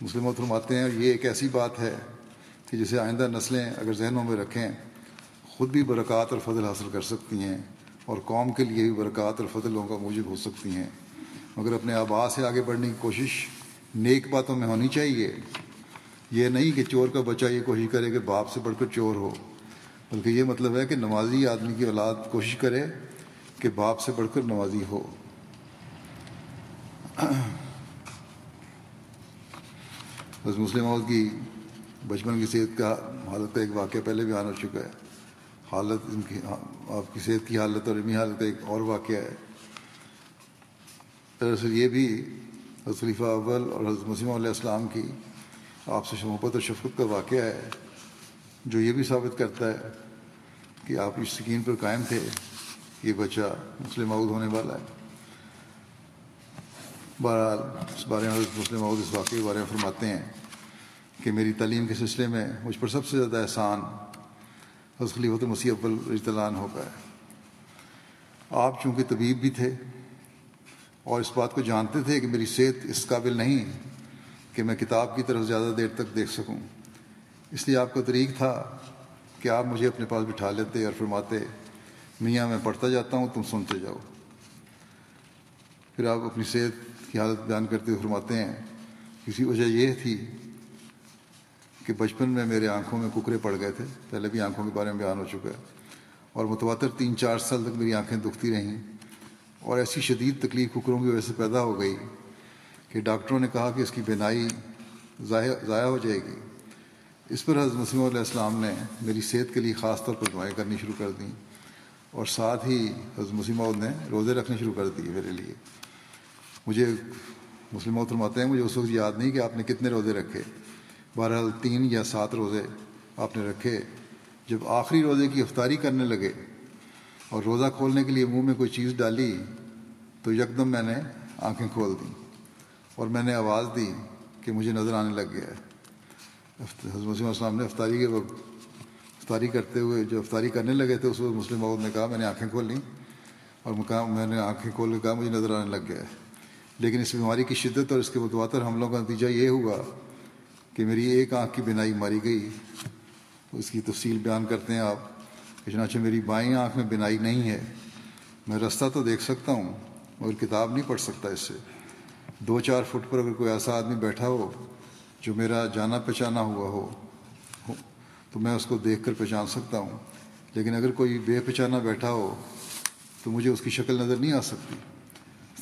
مسلم فرماتے ہیں اور یہ ایک ایسی بات ہے کہ جسے آئندہ نسلیں اگر ذہنوں میں رکھیں، خود بھی برکات اور فضل حاصل کر سکتی ہیں اور قوم کے لیے بھی برکات اور فضلوں کا موجب ہو سکتی ہیں۔ مگر اپنے آبا سے آگے بڑھنے کی کوشش نیک باتوں میں ہونی چاہیے۔ یہ نہیں کہ چور کا بچہ یہ کوشش کرے کہ باپ سے بڑھ کر چور ہو۔ بلکہ یہ مطلب ہے کہ نمازی آدمی کی اولاد کوشش کرے کہ باپ سے بڑھ کر نمازی ہو۔ بس مسلم عورت کی بچپن کی صحت کا حالت کا ایک واقعہ پہلے بھی آنا چکا ہے۔ حالت ان کی آپ کی صحت کی حالت اور علمی حالت کا ایک اور واقعہ ہے۔ دراصل یہ بھی حضرت خلیفہ اول اور حضرت مسیم علیہ السلام کی آپ سے محبت اور شفقت کا واقعہ ہے، جو یہ بھی ثابت کرتا ہے کہ آپ اس سکین پر قائم تھے یہ بچہ مسلم عود ہونے والا ہے۔ بہرحال، اس بارے میں حضرت مسلم عود اس واقعے کے بارے میں فرماتے ہیں کہ میری تعلیم کے سلسلے میں مجھ پر سب سے زیادہ احسان حضرت خلیفۃ مسیح اول رضی ہو کا ہے۔ آپ چونکہ طبیب بھی تھے اور اس بات کو جانتے تھے کہ میری صحت اس قابل نہیں کہ میں کتاب کی طرف زیادہ دیر تک دیکھ سکوں۔ اس لیے آپ کا طریق تھا کہ آپ مجھے اپنے پاس بٹھا لیتے اور فرماتے، میاں، میں پڑھتا جاتا ہوں، تم سنتے جاؤ۔ پھر آپ اپنی صحت کی حالت بیان کرتے ہوئے فرماتے ہیں، کسی وجہ یہ تھی کہ بچپن میں میرے آنکھوں میں ککرے پڑ گئے تھے۔ پہلے بھی آنکھوں کے بارے میں بیان ہو چکا ہے۔ اور متواتر تین چار سال تک میری آنکھیں دکھتی رہیں۔ اور ایسی شدید تکلیف ککروں کی وجہ سے پیدا ہو گئی کہ ڈاکٹروں نے کہا کہ اس کی بینائی ضائع ہو جائے گی۔ اس پر حضرت مسلم علیہ السلام نے میری صحت کے لیے خاص طور پر دعائیں کرنی شروع کر دیں اور ساتھ ہی حضرت مسلم نے روزے رکھنے شروع کر دیے میرے لیے۔ مجھے مسلم فرماتے ہیں، مجھے اس وقت یاد نہیں کہ آپ نے کتنے روزے رکھے۔ بہرحال تین یا سات روزے آپ نے رکھے۔ جب آخری روزے کی افطاری کرنے لگے اور روزہ کھولنے کے لیے منہ میں کوئی چیز ڈالی تو یکدم میں نے آنکھیں کھول دیں اور میں نے آواز دی کہ مجھے نظر آنے لگ گیا ہے۔ حضرت مسلم السلام نے افطاری کے وقت افطاری کرتے ہوئے جو افطاری کرنے لگے تھے اس وقت مسلم بہت نے کہا، میں نے آنکھیں کھول لیں اور میں نے آنکھیں کھول کے کہا، مجھے نظر آنے لگ گیا ہے۔ لیکن اس بیماری کی شدت اور اس کے متواتر حملوں کا نتیجہ یہ ہوا کہ میری ایک آنکھ کی بینائی ماری گئی۔ اس کی تفصیل بیان کرتے ہیں آپ۔ چنانچہ میری بائیں آنکھ میں بینائی نہیں ہے۔ میں رستہ تو دیکھ سکتا ہوں، مگر کتاب نہیں پڑھ سکتا اس سے۔ دو چار فٹ پر اگر کوئی ایسا آدمی بیٹھا ہو جو میرا جانا پہچانا ہوا ہو تو میں اس کو دیکھ کر پہچان سکتا ہوں۔ لیکن اگر کوئی بے پہچانا بیٹھا ہو، تو مجھے اس کی شکل نظر نہیں آ سکتی۔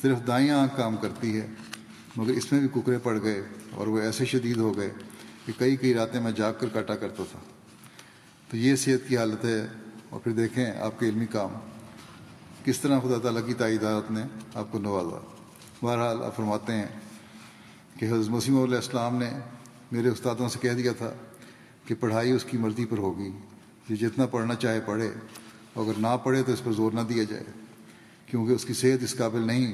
صرف دائیں آنکھ کام کرتی ہے، مگر اس میں بھی ککرے پڑ گئے اور وہ ایسے شدید ہو گئے کہ کئی کئی راتیں میں جاگ کر کاٹا کرتا تھا۔ تو یہ صحت کی حالت ہے۔ اور پھر دیکھیں آپ کے علمی کام۔ کس طرح خدا تعالیٰ کی تعیدات نے آپ کو نوازا؟ بہرحال آپ فرماتے ہیں کہ حضرت مسیم علیہ السلام نے میرے استادوں سے کہہ دیا تھا کہ پڑھائی اس کی مرضی پر ہوگی۔ یہ جتنا پڑھنا چاہے پڑھے، اگر نہ پڑھے تو اس پر زور نہ دیا جائے۔ کیونکہ اس کی صحت اس قابل نہیں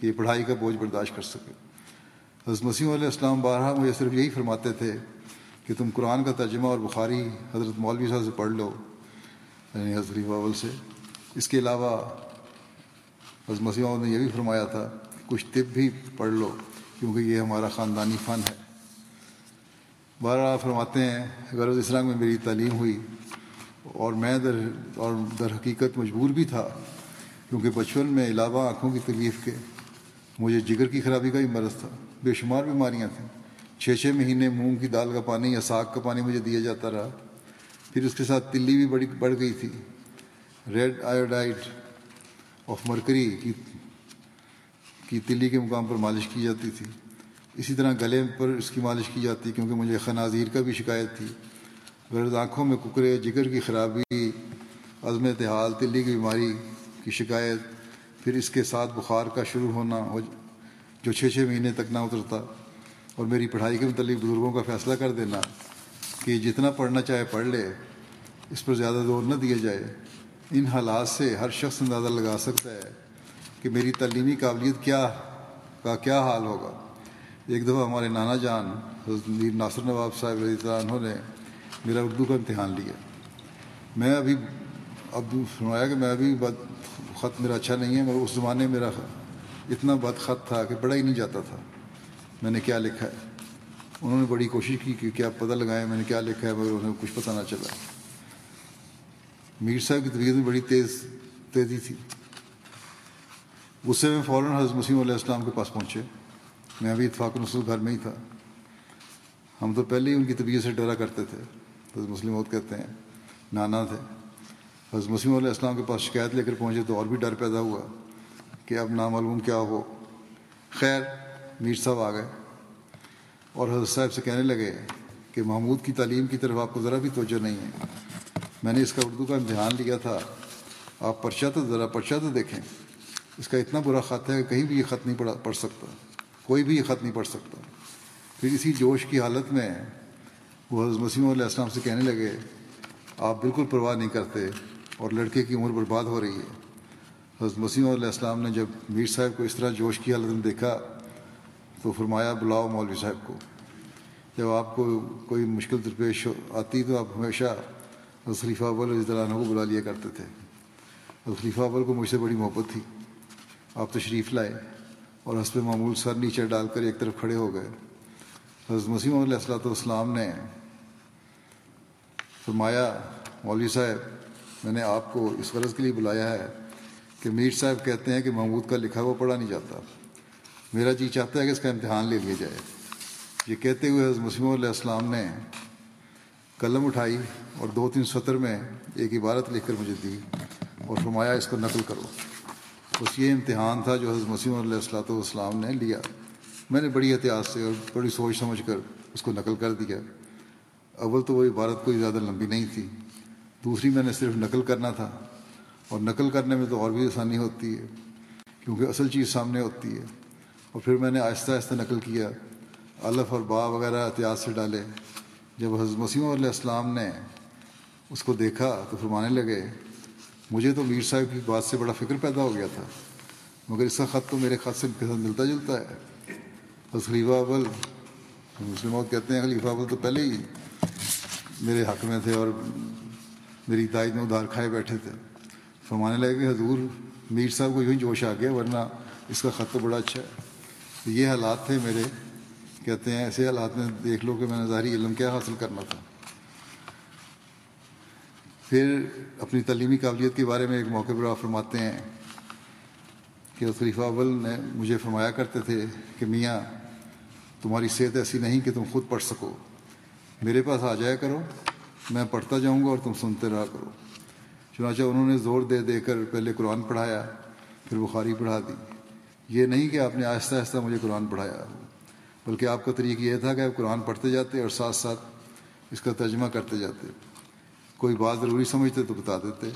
کہ یہ پڑھائی کا بوجھ برداشت کر سکے۔ حضرت مسیم علیہ السلام بارہ مجھے صرف یہی فرماتے تھے کہ تم قرآن کا ترجمہ اور بخاری حضرت مولوی صاحب سے پڑھ لو۔ یعنی حضرت باول سے۔ اس کے علاوہ حضرت مسیح نے یہ بھی فرمایا تھا کہ کچھ طب بھی پڑھ لو، کیونکہ یہ ہمارا خاندانی فن ہے۔ بارہ فرماتے ہیں غرض اسلام میں میری تعلیم ہوئی اور میں در، اور در حقیقت مجبور بھی تھا، کیونکہ بچپن میں علاوہ آنکھوں کی تکلیف کے مجھے جگر کی خرابی کا بھی مرض تھا۔ بے شمار بیماریاں تھیں۔ چھ چھ مہینے مونگ کی دال کا پانی یا ساگ کا پانی مجھے دیا جاتا رہا۔ پھر اس کے ساتھ تلی بھی بڑی بڑھ گئی تھی۔ ریڈ آیوڈائڈ آف مرکری کی کی تلی کے مقام پر مالش کی جاتی تھی۔ اسی طرح گلے پر اس کی مالش کی جاتی کیونکہ مجھے خنازیر کا بھی شکایت تھی۔ غرض آنکھوں میں ککرے جگر کی خرابی، عزم اتحال تلی کی بیماری کی شکایت، پھر اس کے ساتھ بخار کا شروع ہونا جو چھ چھ مہینے تک نہ اترتا اور میری پڑھائی کے متعلق بزرگوں کا فیصلہ کر دینا۔ کہ جتنا پڑھنا چاہے پڑھ لے، اس پر زیادہ زور نہ دیا جائے۔ ان حالات سے ہر شخص اندازہ لگا سکتا ہے کہ میری تعلیمی قابلیت کیا کا کیا حال ہوگا۔ ایک دفعہ ہمارے نانا جان، حضرت ناصر نواب صاحب رضی اللہ عنہ نے میرا اردو کا امتحان لیا۔ میں ابھی اب سنایا کہ میں ابھی بد خط میرا اچھا نہیں ہے، مگر اس زمانے میں میرا اتنا بد خط تھا کہ پڑھا ہی نہیں جاتا تھا۔ میں نے کیا لکھا ہے؟ انہوں نے بڑی کوشش کی کہ کیا پتہ لگائیں میں نے کیا لکھا ہے، مگر انہیں کچھ پتہ نہ چلا۔ میر صاحب کی طبیعت میں بڑی تیز، تیزی تھی۔ غصے میں فوراً حضرت مسیم علیہ السلام کے پاس پہنچے۔ میں ابھی اتفاق نسل گھر میں ہی تھا۔ ہم تو پہلے ہی ان کی طبیعت سے ڈرا کرتے تھے۔ حضرت مسلم عود کہتے ہیں، نانا تھے۔ حضرت مسیم علیہ السلام کے پاس شکایت لے کر پہنچے تو اور بھی ڈر پیدا ہوا کہ اب نامعلوم کیا ہو۔ خیر، میر صاحب آ گئے۔ اور حضرت صاحب سے کہنے لگے کہ محمود کی تعلیم کی طرف آپ کو ذرا بھی توجہ نہیں ہے۔ میں نے اس کا اردو کا امتحان لیا تھا۔ آپ پرچہ تو ذرا پرچہ تو دیکھیں۔ اس کا اتنا برا خط ہے کہ کہیں بھی یہ خط نہیں پڑھا پڑھ سکتا۔ کوئی بھی یہ خط نہیں پڑھ سکتا۔ پھر اسی جوش کی حالت میں وہ حضرت مسیم علیہ السلام سے کہنے لگے، آپ بالکل پرواہ نہیں کرتے اور لڑکے کی عمر برباد ہو رہی ہے۔ حضرت مسیم علیہ السلام نے جب میر صاحب کو اس طرح جوش کی حالت میں دیکھا تو فرمایا، بلاؤ مولوی صاحب کو۔ جب آپ کو کوئی مشکل درپیش آتی تو آپ ہمیشہ خلیفہ اول رضی اللہ عنہ کو بلا لیا کرتے تھے۔ خلیفہ اول کو مجھ سے بڑی محبت تھی۔ آپ تشریف لائے اور حسب معمول سر نیچے ڈال کر ایک طرف کھڑے ہو گئے۔ حضرت مسیم علیہ السلاۃ والسلام نے فرمایا، مولوی صاحب، میں نے آپ کو اس غرض کے لیے بلایا ہے کہ میر صاحب کہتے ہیں کہ محمود کا لکھا ہوا پڑھا نہیں جاتا۔ میرا جی چاہتا ہے کہ اس کا امتحان لے لیا جائے۔ یہ کہتے ہوئے حضرت مسیم علیہ السلام نے قلم اٹھائی اور دو تین سطر میں ایک عبارت لکھ کر مجھے دی اور فرمایا اس کو نقل کرو۔ بس یہ امتحان تھا جو حضرت مسیم علیہ السلاۃ والسلام نے لیا۔ میں نے بڑی احتیاط سے اور بڑی سوچ سمجھ کر اس کو نقل کر دیا۔ اول تو وہ عبارت کوئی زیادہ لمبی نہیں تھی۔ دوسری میں نے صرف نقل کرنا تھا اور نقل کرنے میں تو اور بھی آسانی ہوتی ہے، کیونکہ اصل چیز سامنے ہوتی ہے۔ اور پھر میں نے آہستہ آہستہ نقل کیا الف اور با وغیرہ احتیاط سے ڈالے۔ جب حضرت مسیم علیہ السلام نے اس کو دیکھا تو فرمانے لگے، مجھے تو میر صاحب کی بات سے بڑا فکر پیدا ہو گیا تھا، مگر اس کا خط تو میرے خط سے ملتا جلتا ہے۔ بس خلیفہ اول، مسلم کہتے ہیں، خلیفہ اول تو پہلے ہی میرے حق میں تھے اور میری دائد میں ادھار کھائے بیٹھے تھے۔ فرمانے لگے کہ حضور میر صاحب کو یوں ہی جوش آ گیا، ورنہ اس کا خط تو بڑا اچھا ہے۔ یہ حالات تھے میرے، کہتے ہیں ایسے حالات میں دیکھ لو کہ میں نے ظاہری علم کیا حاصل کرنا تھا۔ پھر اپنی تعلیمی قابلیت کے بارے میں ایک موقع پر آپ فرماتے ہیں کہ خلیفہ اول نے مجھے فرمایا کرتے تھے کہ میاں، تمہاری صحت ایسی نہیں کہ تم خود پڑھ سکو۔ میرے پاس آ جایا کرو، میں پڑھتا جاؤں گا اور تم سنتے رہا کرو۔ چنانچہ انہوں نے زور دے دے کر پہلے قرآن پڑھایا، پھر بخاری پڑھا دی۔ یہ نہیں کہ آپ نے آہستہ آہستہ مجھے قرآن پڑھایا، بلکہ آپ کا طریقہ یہ تھا کہ آپ قرآن پڑھتے جاتے اور ساتھ ساتھ اس کا ترجمہ کرتے جاتے۔ کوئی بات ضروری سمجھتے تو بتا دیتے،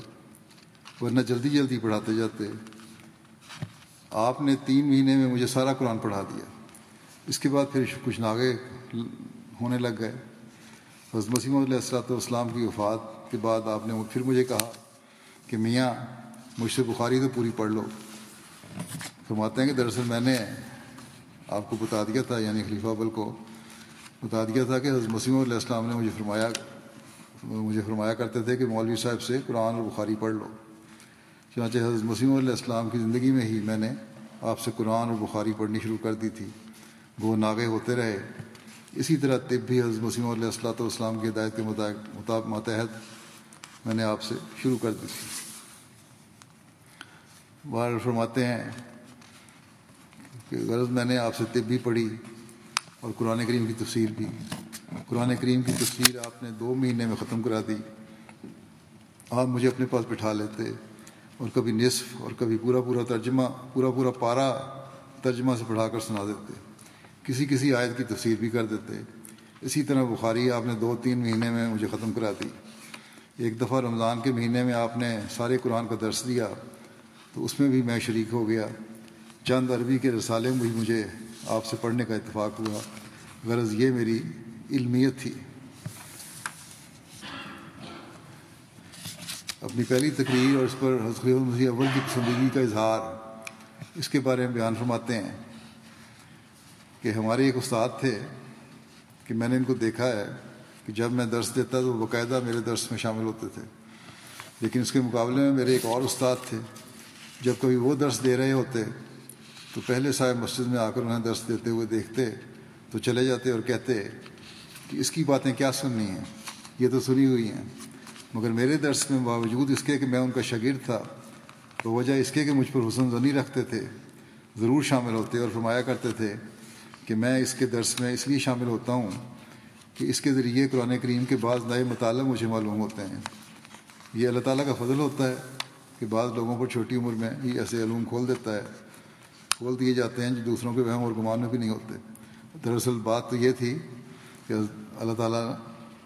ورنہ جلدی جلدی پڑھاتے جاتے۔ آپ نے تین مہینے میں مجھے سارا قرآن پڑھا دیا۔ اس کے بعد پھر کچھ ناغے ہونے لگ گئے۔ حضرت مسیم علیہ السلاۃ والسلام کی وفات کے بعد آپ نے پھر مجھے کہا کہ میاں، مجھ سے بخاری تو پوری پڑھ لو۔ فرماتے ہیں کہ دراصل میں نے آپ کو بتا دیا تھا یعنی خلیفہ ابل کو بتا دیا تھا کہ حضرت مسیم علیہ السلام نے مجھے فرمایا مجھے فرمایا کرتے تھے کہ مولوی صاحب سے قرآن اور بخاری پڑھ لو۔ چنانچہ حضرت مسیم علیہ السلام کی زندگی میں ہی میں نے آپ سے قرآن اور بخاری پڑھنی شروع کر دی تھی۔ وہ ناگے ہوتے رہے۔ اسی طرح طب بھی حضرت مسیم علیہ السلاۃ والسلام کی ہدایت کے مطابق ماتحت میں نے آپ سے شروع کر دی تھی۔ بار فرماتے ہیں کہ غرض میں نے آپ سے طب بھی پڑھی اور قرآن کریم کی تفسیر بھی۔ قرآن کریم کی تفسیر آپ نے دو مہینے میں ختم کرا دی۔ آپ مجھے اپنے پاس بٹھا لیتے اور کبھی نصف اور کبھی پورا پورا ترجمہ، پورا پورا پارا ترجمہ سے پڑھا کر سنا دیتے۔ کسی کسی آیت کی تفسیر بھی کر دیتے۔ اسی طرح بخاری آپ نے دو تین مہینے میں مجھے ختم کرا دی۔ ایک دفعہ رمضان کے مہینے میں آپ نے سارے قرآن کا درس دیا۔ تو اس میں بھی میں شریک ہو گیا۔ چند عربی کے رسالے میں بھی مجھے آپ سے پڑھنے کا اتفاق ہوا۔ غرض یہ میری علمیت تھی۔ اپنی پہلی تقریر اور اس پر حضرت مسیح اول کی پسندگی کا اظہار اس کے بارے میں بیان فرماتے ہیں کہ ہمارے ایک استاد تھے کہ میں نے ان کو دیکھا ہے کہ جب میں درس دیتا تو باقاعدہ میرے درس میں شامل ہوتے تھے۔ لیکن اس کے مقابلے میں میرے ایک اور استاد تھے۔ جب کبھی وہ درس دے رہے ہوتے، تو پہلے صاحب مسجد میں آ کر انہیں درس دیتے ہوئے دیکھتے، تو چلے جاتے اور کہتے کہ اس کی باتیں کیا سننی ہیں؟ یہ تو سنی ہوئی ہیں۔ مگر میرے درس میں باوجود اس کے کہ میں ان کا شاگرد تھا، تو وجہ اس کے کہ مجھ پر حسن زنی رکھتے تھے، ضرور شامل ہوتے اور فرمایا کرتے تھے کہ میں اس کے درس میں اس لیے شامل ہوتا ہوں کہ اس کے ذریعے قرآن کریم کے بعض نئے مطالعہ مجھے معلوم ہوتے ہیں۔ یہ اللہ تعالیٰ کا فضل ہوتا ہے۔ کہ بعض لوگوں کو چھوٹی عمر میں ہی ایسے علوم کھول دیتا ہے، کھول دیے جاتے ہیں جو دوسروں کے وہم اور گمان میں بھی نہیں ہوتے۔ دراصل بات تو یہ تھی کہ اللہ تعالیٰ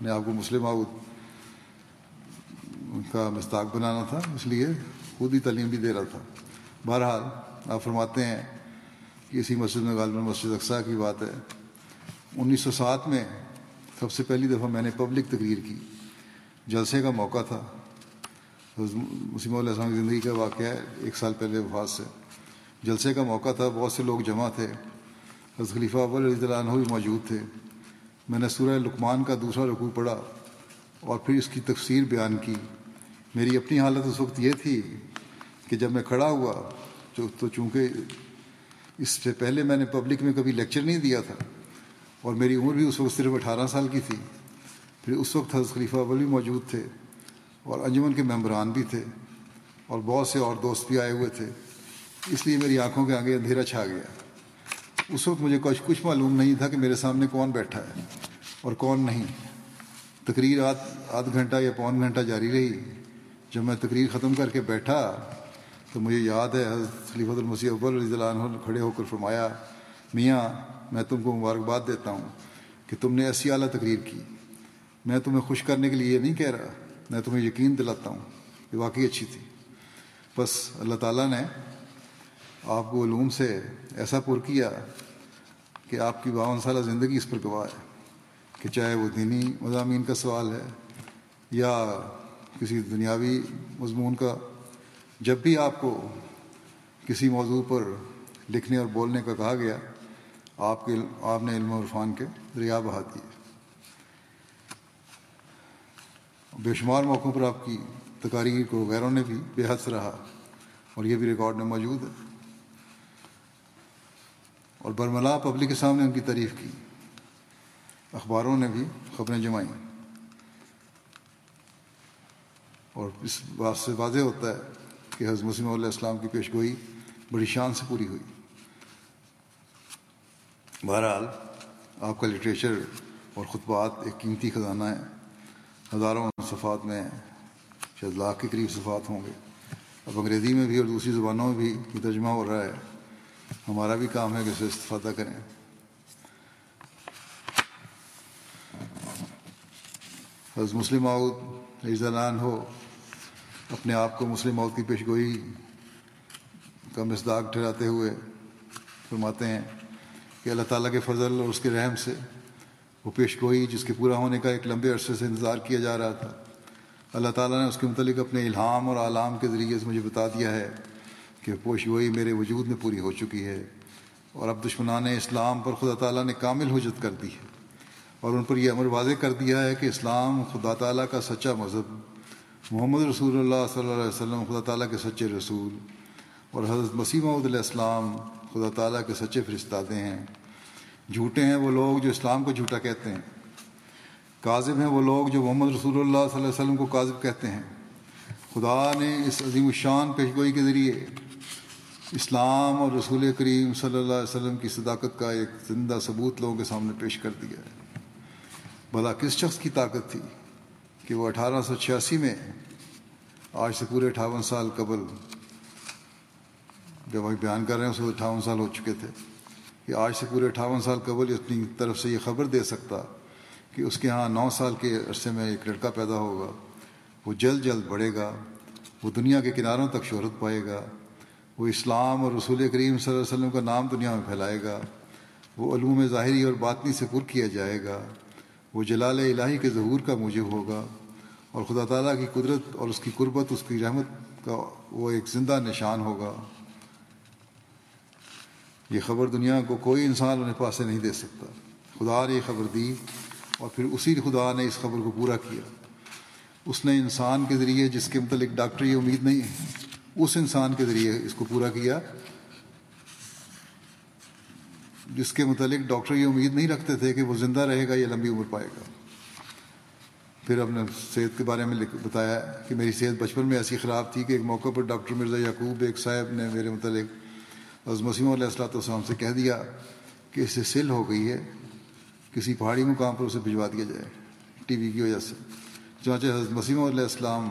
نے آپ کو مسلم آؤت کا مستاق بنانا تھا، اس لیے خود ہی تعلیم بھی دے رہا تھا۔ بہرحال آپ فرماتے ہیں کہ اسی مسجد میں غالباً مسجد اقسا کی بات ہے۔ انیس سو سات میں سب سے پہلی دفعہ میں نے پبلک تقریر کی۔ جلسے کا موقع تھا۔ مسیم علیہ السلام کی زندگی کا واقعہ ہے ایک سال پہلے وفات سے۔ جلسے کا موقع تھا، بہت سے لوگ جمع تھے۔ حضرت خلیفہ ابل رضی اللہ عنہ بھی موجود تھے۔ میں نے سورہ لکمان کا دوسرا رقوع پڑھا اور پھر اس کی تفسیر بیان کی۔ میری اپنی حالت اس وقت یہ تھی کہ جب میں کھڑا ہوا تو چونکہ اس سے پہلے میں نے پبلک میں کبھی لیکچر نہیں دیا تھا اور میری عمر بھی اس وقت صرف اٹھارہ سال کی تھی، پھر اس وقت حضرت خلیفہ ابل بھی موجود تھے۔ اور انجمن کے ممبران بھی تھے اور بہت سے اور دوست بھی آئے ہوئے تھے۔ اس لیے میری آنکھوں کے آگے اندھیرا چھا گیا۔ اس وقت مجھے کچھ کچھ معلوم نہیں تھا کہ میرے سامنے کون بیٹھا ہے اور کون نہیں۔ تقریر آدھ آدھ گھنٹہ یا پون گھنٹہ جاری رہی۔ جب میں تقریر ختم کر کے بیٹھا تو مجھے یاد ہے حضرت خلیفۃ المسیح اکبر رضی اللہ عنہ کھڑے ہو کر فرمایا، میاں، میں تم کو مبارکباد دیتا ہوں کہ تم نے ایسی اعلیٰ تقریر کی۔ میں تمہیں خوش کرنے کے لیے یہ نہیں کہہ رہا۔ میں تمہیں یقین دلاتا ہوں یہ واقعی اچھی تھی۔ بس اللہ تعالیٰ نے آپ کو علوم سے ایسا پر کیا کہ آپ کی باون سالہ زندگی اس پر گواہ ہے کہ چاہے وہ دینی مضامین کا سوال ہے یا کسی دنیاوی مضمون کا، جب بھی آپ کو کسی موضوع پر لکھنے اور بولنے کا کہا گیا، آپ کے، آپ نے علم و عرفان کے دریا بہا دیے۔ بے شمار موقعوں پر آپ کی تقاریر کو غیروں نے بھی بے حد رہا اور یہ بھی ریکارڈ میں موجود ہے۔ اور برملا پبلک کے سامنے ان کی تعریف کی۔ اخباروں نے بھی خبریں جمائیں۔ اور اس بات سے واضح ہوتا ہے کہ حضرت مسلم علیہ السلام کی پیش گوئی بڑی شان سے پوری ہوئی۔ بہرحال، آپ کا لٹریچر اور خطبات ایک قیمتی خزانہ ہے۔ ہزاروں صفات میں شاید لاکھ کے قریب صفات ہوں گے۔ اب انگریزی میں بھی اور دوسری زبانوں میں بھی یہ ترجمہ ہو رہا ہے۔ ہمارا بھی کام ہے کہ اسے استفادہ کریں۔ حضرت مسلم عود رضان ہو اپنے آپ کو مسلم عود کی پیش گوئی کا مزداق ٹھہراتے ہوئے فرماتے ہیں کہ اللہ تعالیٰ کے فضل اور اس کے رحم سے وہ پیش گوئی جس کے پورا ہونے کا ایک لمبے عرصے سے انتظار کیا جا رہا تھا۔ اللہ تعالیٰ نے اس کے متعلق اپنے الہام اور عالام کے ذریعے سے مجھے بتا دیا ہے کہ پوش گوئی میرے وجود میں پوری ہو چکی ہے اور اب دشمنان اسلام پر خدا تعالیٰ نے کامل حجت کر دی ہے اور ان پر یہ امر واضح کر دیا ہے کہ اسلام خدا تعالیٰ کا سچا مذہب، محمد رسول اللہ صلی اللہ علیہ وسلم خدا تعالیٰ کے سچے رسول اور حضرت مسیح علیہ السلام خدا تعالیٰ کے سچے فرستادے ہیں۔ جھوٹے ہیں وہ لوگ جو اسلام کو جھوٹا کہتے ہیں۔ کاذب ہیں وہ لوگ جو محمد رسول اللہ صلی اللہ علیہ وسلم کو کاذب کہتے ہیں۔ خدا نے اس عظیم الشان پیشگوئی کے ذریعے اسلام اور رسول کریم صلی اللہ علیہ وسلم کی صداقت کا ایک زندہ ثبوت لوگوں کے سامنے پیش کر دیا ہے۔ بھلا کس شخص کی طاقت تھی کہ وہ اٹھارہ سو چھیاسی میں آج سے پورے اٹھاون سال قبل جب ابھی بیان کر رہے ہیں، اس وقت اٹھاون سال ہو چکے تھے۔ کہ آج سے پورے اٹھاون سال قبل اپنی طرف سے یہ خبر دے سکتا کہ اس کے ہاں نو سال کے عرصے میں ایک لڑکا پیدا ہوگا۔ وہ جلد جلد بڑھے گا۔ وہ دنیا کے کناروں تک شہرت پائے گا۔ وہ اسلام اور رسول کریم صلی اللہ علیہ وسلم کا نام دنیا میں پھیلائے گا۔ وہ علوم ظاہری اور باطنی سے پر کیا جائے گا۔ وہ جلال الہی کے ظہور کا موجب ہوگا۔ اور خدا تعالیٰ کی قدرت اور اس کی قربت، اس کی رحمت کا وہ ایک زندہ نشان ہوگا۔ یہ خبر دنیا کو کوئی انسان اپنے پاس سے نہیں دے سکتا۔ خدا نے یہ خبر دی اور پھر اسی خدا نے اس خبر کو پورا کیا۔ اس نے انسان کے ذریعے جس کے متعلق ڈاکٹری امید نہیں ہے، اس انسان کے ذریعے اس کو پورا کیا۔ جس کے متعلق ڈاکٹر یہ امید نہیں رکھتے تھے کہ وہ زندہ رہے گا یا لمبی عمر پائے گا۔ پھر اپنے صحت کے بارے میں بتایا کہ میری صحت بچپن میں ایسی خراب تھی کہ ایک موقع پر ڈاکٹر مرزا یعقوب، ایک صاحب نے میرے متعلق عظم وسیم علیہ السلاۃ والسلام سے کہہ دیا کہ اس سے سل ہو گئی ہے، کسی پہاڑی مقام پر اسے بھجوا دیا جائے ٹی وی کی وجہ سے۔ چانچہ حضرت مسیم علیہ السلام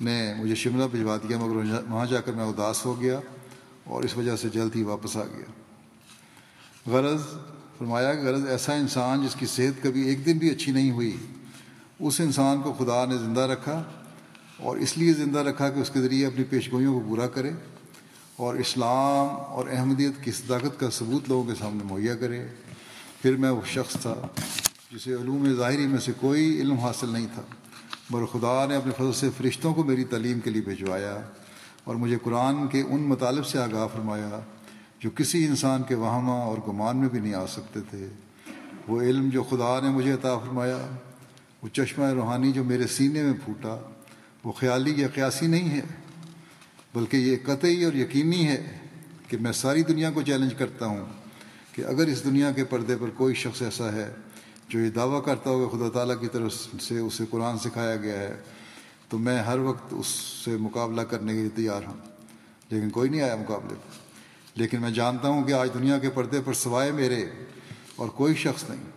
نے مجھے شملہ بھجوا دیا، مگر وہاں جا کر میں اداس ہو گیا اور اس وجہ سے جلد ہی واپس آ گیا۔ غرض، فرمایا کہ غرض ایسا انسان جس کی صحت کبھی ایک دن بھی اچھی نہیں ہوئی، اس انسان کو خدا نے زندہ رکھا اور اس لیے زندہ رکھا کہ اس کے ذریعے اپنی پیشگوئیوں کو پورا کرے۔ اور اسلام اور احمدیت کی صداقت کا ثبوت لوگوں کے سامنے مہیا کرے۔ پھر میں وہ شخص تھا جسے علوم ظاہری میں سے کوئی علم حاصل نہیں تھا۔ مگر خدا نے اپنے فضل سے فرشتوں کو میری تعلیم کے لیے بھجوایا اور مجھے قرآن کے ان مطالب سے آگاہ فرمایا جو کسی انسان کے وہمہ اور گمان میں بھی نہیں آ سکتے تھے۔ وہ علم جو خدا نے مجھے عطا فرمایا، وہ چشمہ روحانی جو میرے سینے میں پھوٹا، وہ خیالی یا قیاسی نہیں ہے۔ بلکہ یہ قطعی اور یقینی ہے کہ میں ساری دنیا کو چیلنج کرتا ہوں کہ اگر اس دنیا کے پردے پر کوئی شخص ایسا ہے جو یہ دعویٰ کرتا ہو کہ خدا تعالیٰ کی طرف سے اسے قرآن سکھایا گیا ہے، تو میں ہر وقت اس سے مقابلہ کرنے کے لیے تیار ہوں۔ لیکن کوئی نہیں آیا مقابلے پر۔ لیکن میں جانتا ہوں کہ آج دنیا کے پردے پر سوائے میرے اور کوئی شخص نہیں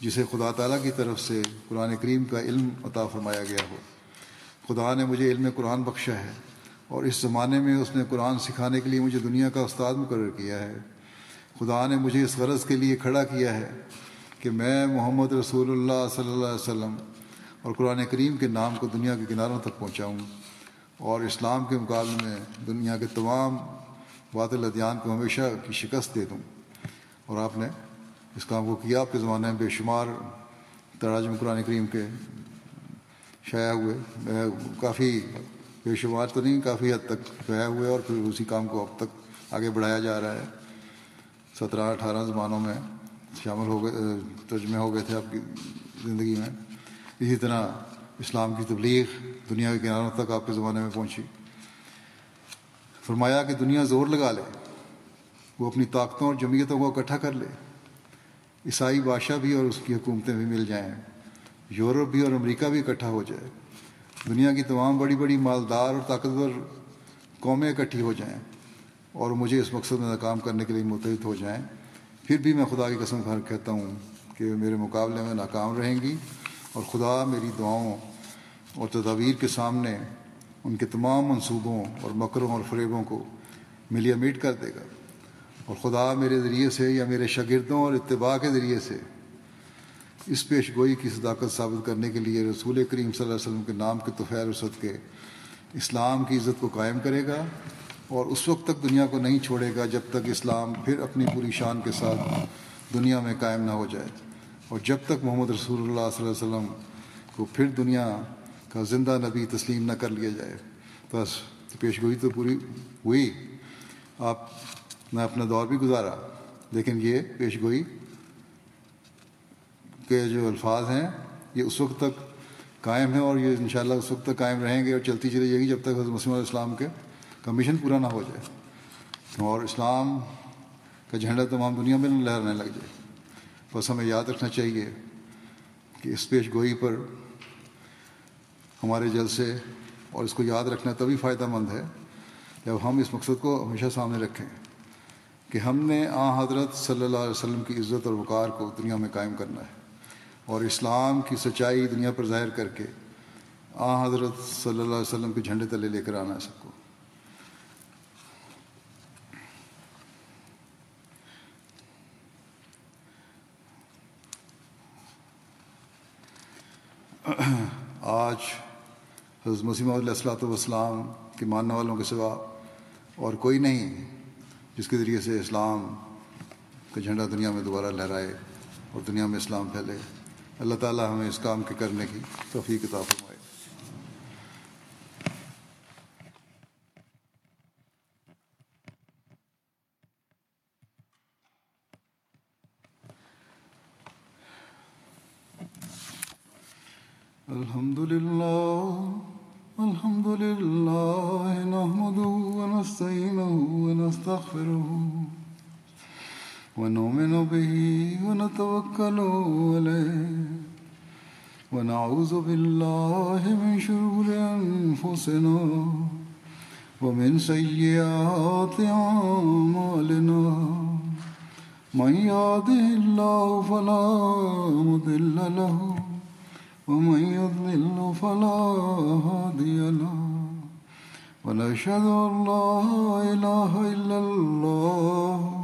جسے خدا تعالیٰ کی طرف سے قرآن کریم کا علم عطا فرمایا گیا ہو۔ خدا نے مجھے علم قرآن بخشا ہے۔ اور اس زمانے میں اس نے قرآن سکھانے کے لیے مجھے دنیا کا استاد مقرر کیا ہے۔ خدا نے مجھے اس غرض کے لیے کھڑا کیا ہے کہ میں محمد رسول اللہ صلی اللہ علیہ وسلم اور قرآن کریم کے نام کو دنیا کے کناروں تک پہنچاؤں اور اسلام کے مقابلے میں دنیا کے تمام باطل ادیان کو ہمیشہ کی شکست دے دوں۔ اور آپ نے اس کام کو کیا؟ آپ کے زمانے میں بے شمار تراجم قرآن کریم کے شائع ہوئے کافی بے شمار تو نہیں، کافی حد تک شائع ہوئے اور پھر اسی کام کو اب تک آگے بڑھایا جا رہا ہے۔ سترہ، اٹھارہ زبانوں میں شامل ہو گئے، ترجمے ہو گئے تھے آپ کی زندگی میں۔ اسی طرح اسلام کی تبلیغ دنیا کے کناروں تک آپ کے زمانے میں پہنچی۔ فرمایا کہ دنیا زور لگا لے، وہ اپنی طاقتوں اور جمعیتوں کو اکٹھا کر لے۔ عیسائی بادشاہ بھی اور اس کی حکومتیں بھی مل جائیں۔ یورپ بھی اور امریکہ بھی اکٹھا ہو جائے۔ دنیا کی تمام بڑی بڑی مالدار اور طاقتور قومیں اکٹھی ہو جائیں اور مجھے اس مقصد میں ناکام کرنے کے لیے متحد ہو جائیں، پھر بھی میں خدا کی قسم کھا کہتا ہوں کہ میرے مقابلے میں ناکام رہیں گی اور خدا میری دعاؤں اور تدابیر کے سامنے ان کے تمام منصوبوں اور مکروں اور فریبوں کو ملیا میٹ کر دے گا اور خدا میرے ذریعے سے یا میرے شاگردوں اور اتباع کے ذریعے سے اس پیش گوئی کی صداقت ثابت کرنے کے لیے رسول کریم صلی اللہ علیہ وسلم کے نام کے توفیر وسط کے اسلام کی عزت کو قائم کرے گا اور اس وقت تک دنیا کو نہیں چھوڑے گا جب تک اسلام پھر اپنی پوری شان کے ساتھ دنیا میں قائم نہ ہو جائے۔ اور جب تک محمد رسول اللہ صلی اللہ علیہ وسلم کو پھر دنیا کا زندہ نبی تسلیم نہ کر لیا جائے۔ بس، پیش گوئی تو پوری ہوئی۔ آپ نے اپنا دور بھی گزارا، لیکن یہ پیش گوئی کے جو الفاظ ہیں، یہ اس وقت تک قائم ہیں اور یہ انشاءاللہ اس وقت تک قائم رہیں گے اور چلتی چلی جائے گی جب تک حضرت مسلم علیہ السلام کے کمیشن پورا نہ ہو جائے اور اسلام کا جھنڈا تمام دنیا میں نہ لگ جائے۔ بس ہمیں یاد رکھنا چاہیے کہ اس پیش گوئی پر ہمارے جلسے اور اس کو یاد رکھنا تبھی فائدہ مند ہے جب ہم اس مقصد کو ہمیشہ سامنے رکھیں کہ ہم نے آ حضرت صلی اللہ علیہ وسلم کی عزت اور وقار کو دنیا میں قائم کرنا ہے۔ اور اسلام کی سچائی دنیا پر ظاہر کر کے آ حضرت صلی اللہ علیہ وسلم کے جھنڈے تلے لے کر آنا ہے سب کو۔ آج حضرت مسیم علیہ السلاۃ والسلام کے ماننے والوں کے سوا اور کوئی نہیں جس کے ذریعے سے اسلام کا جھنڈا دنیا میں دوبارہ لہرائے اور دنیا میں اسلام پھیلے۔ اللہ تعالیٰ ہمیں اس کام کے کرنے کی توفیق کتاب فرمائے۔ الحمد لله الحمد لله نحمده ونستعينه ونستغفره ونؤمن به ونتوكل عليه ونعوذ بالله من شرور أنفسنا ومن سيئات أعمالنا من يهده الله فلا مضل له ومن يضلل فلا هادي له ونشهد أن لا إله إلا الله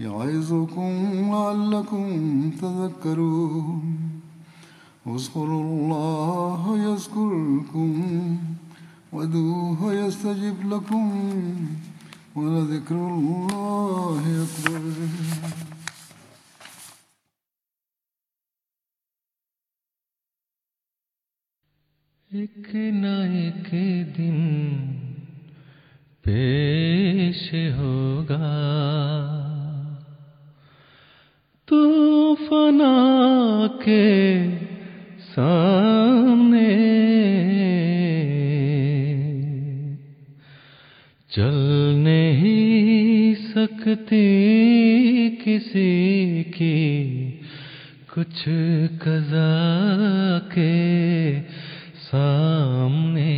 يعظكم لعلكم تذكرون. اذكروا الله يذكركم ودوه يستجب لكم ولذكر الله أكبر. ایک نہ ایک دن پیش ہوگا۔ تو فنا کے سامنے چل نہیں سکتی کسی کی کچھ قضا کے سامنے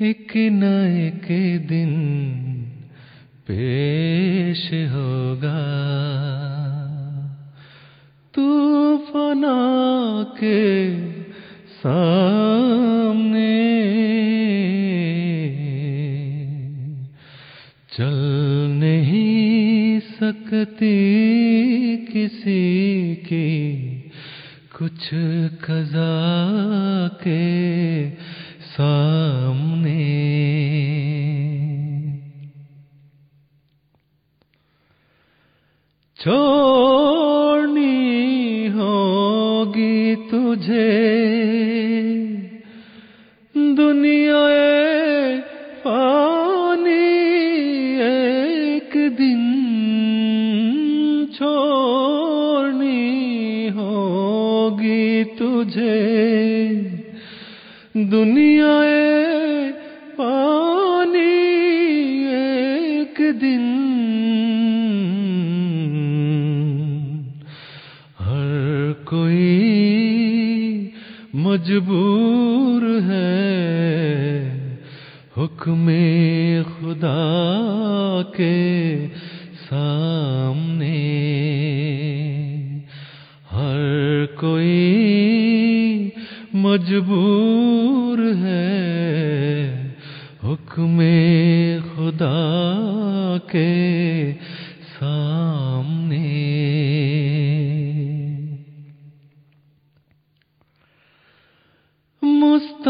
ایک نہ ایک دن پیش ہوگا۔ تو فنا کے سامنے چل نہیں سکتی کسی کی کچھ قضا کے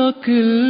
مستقل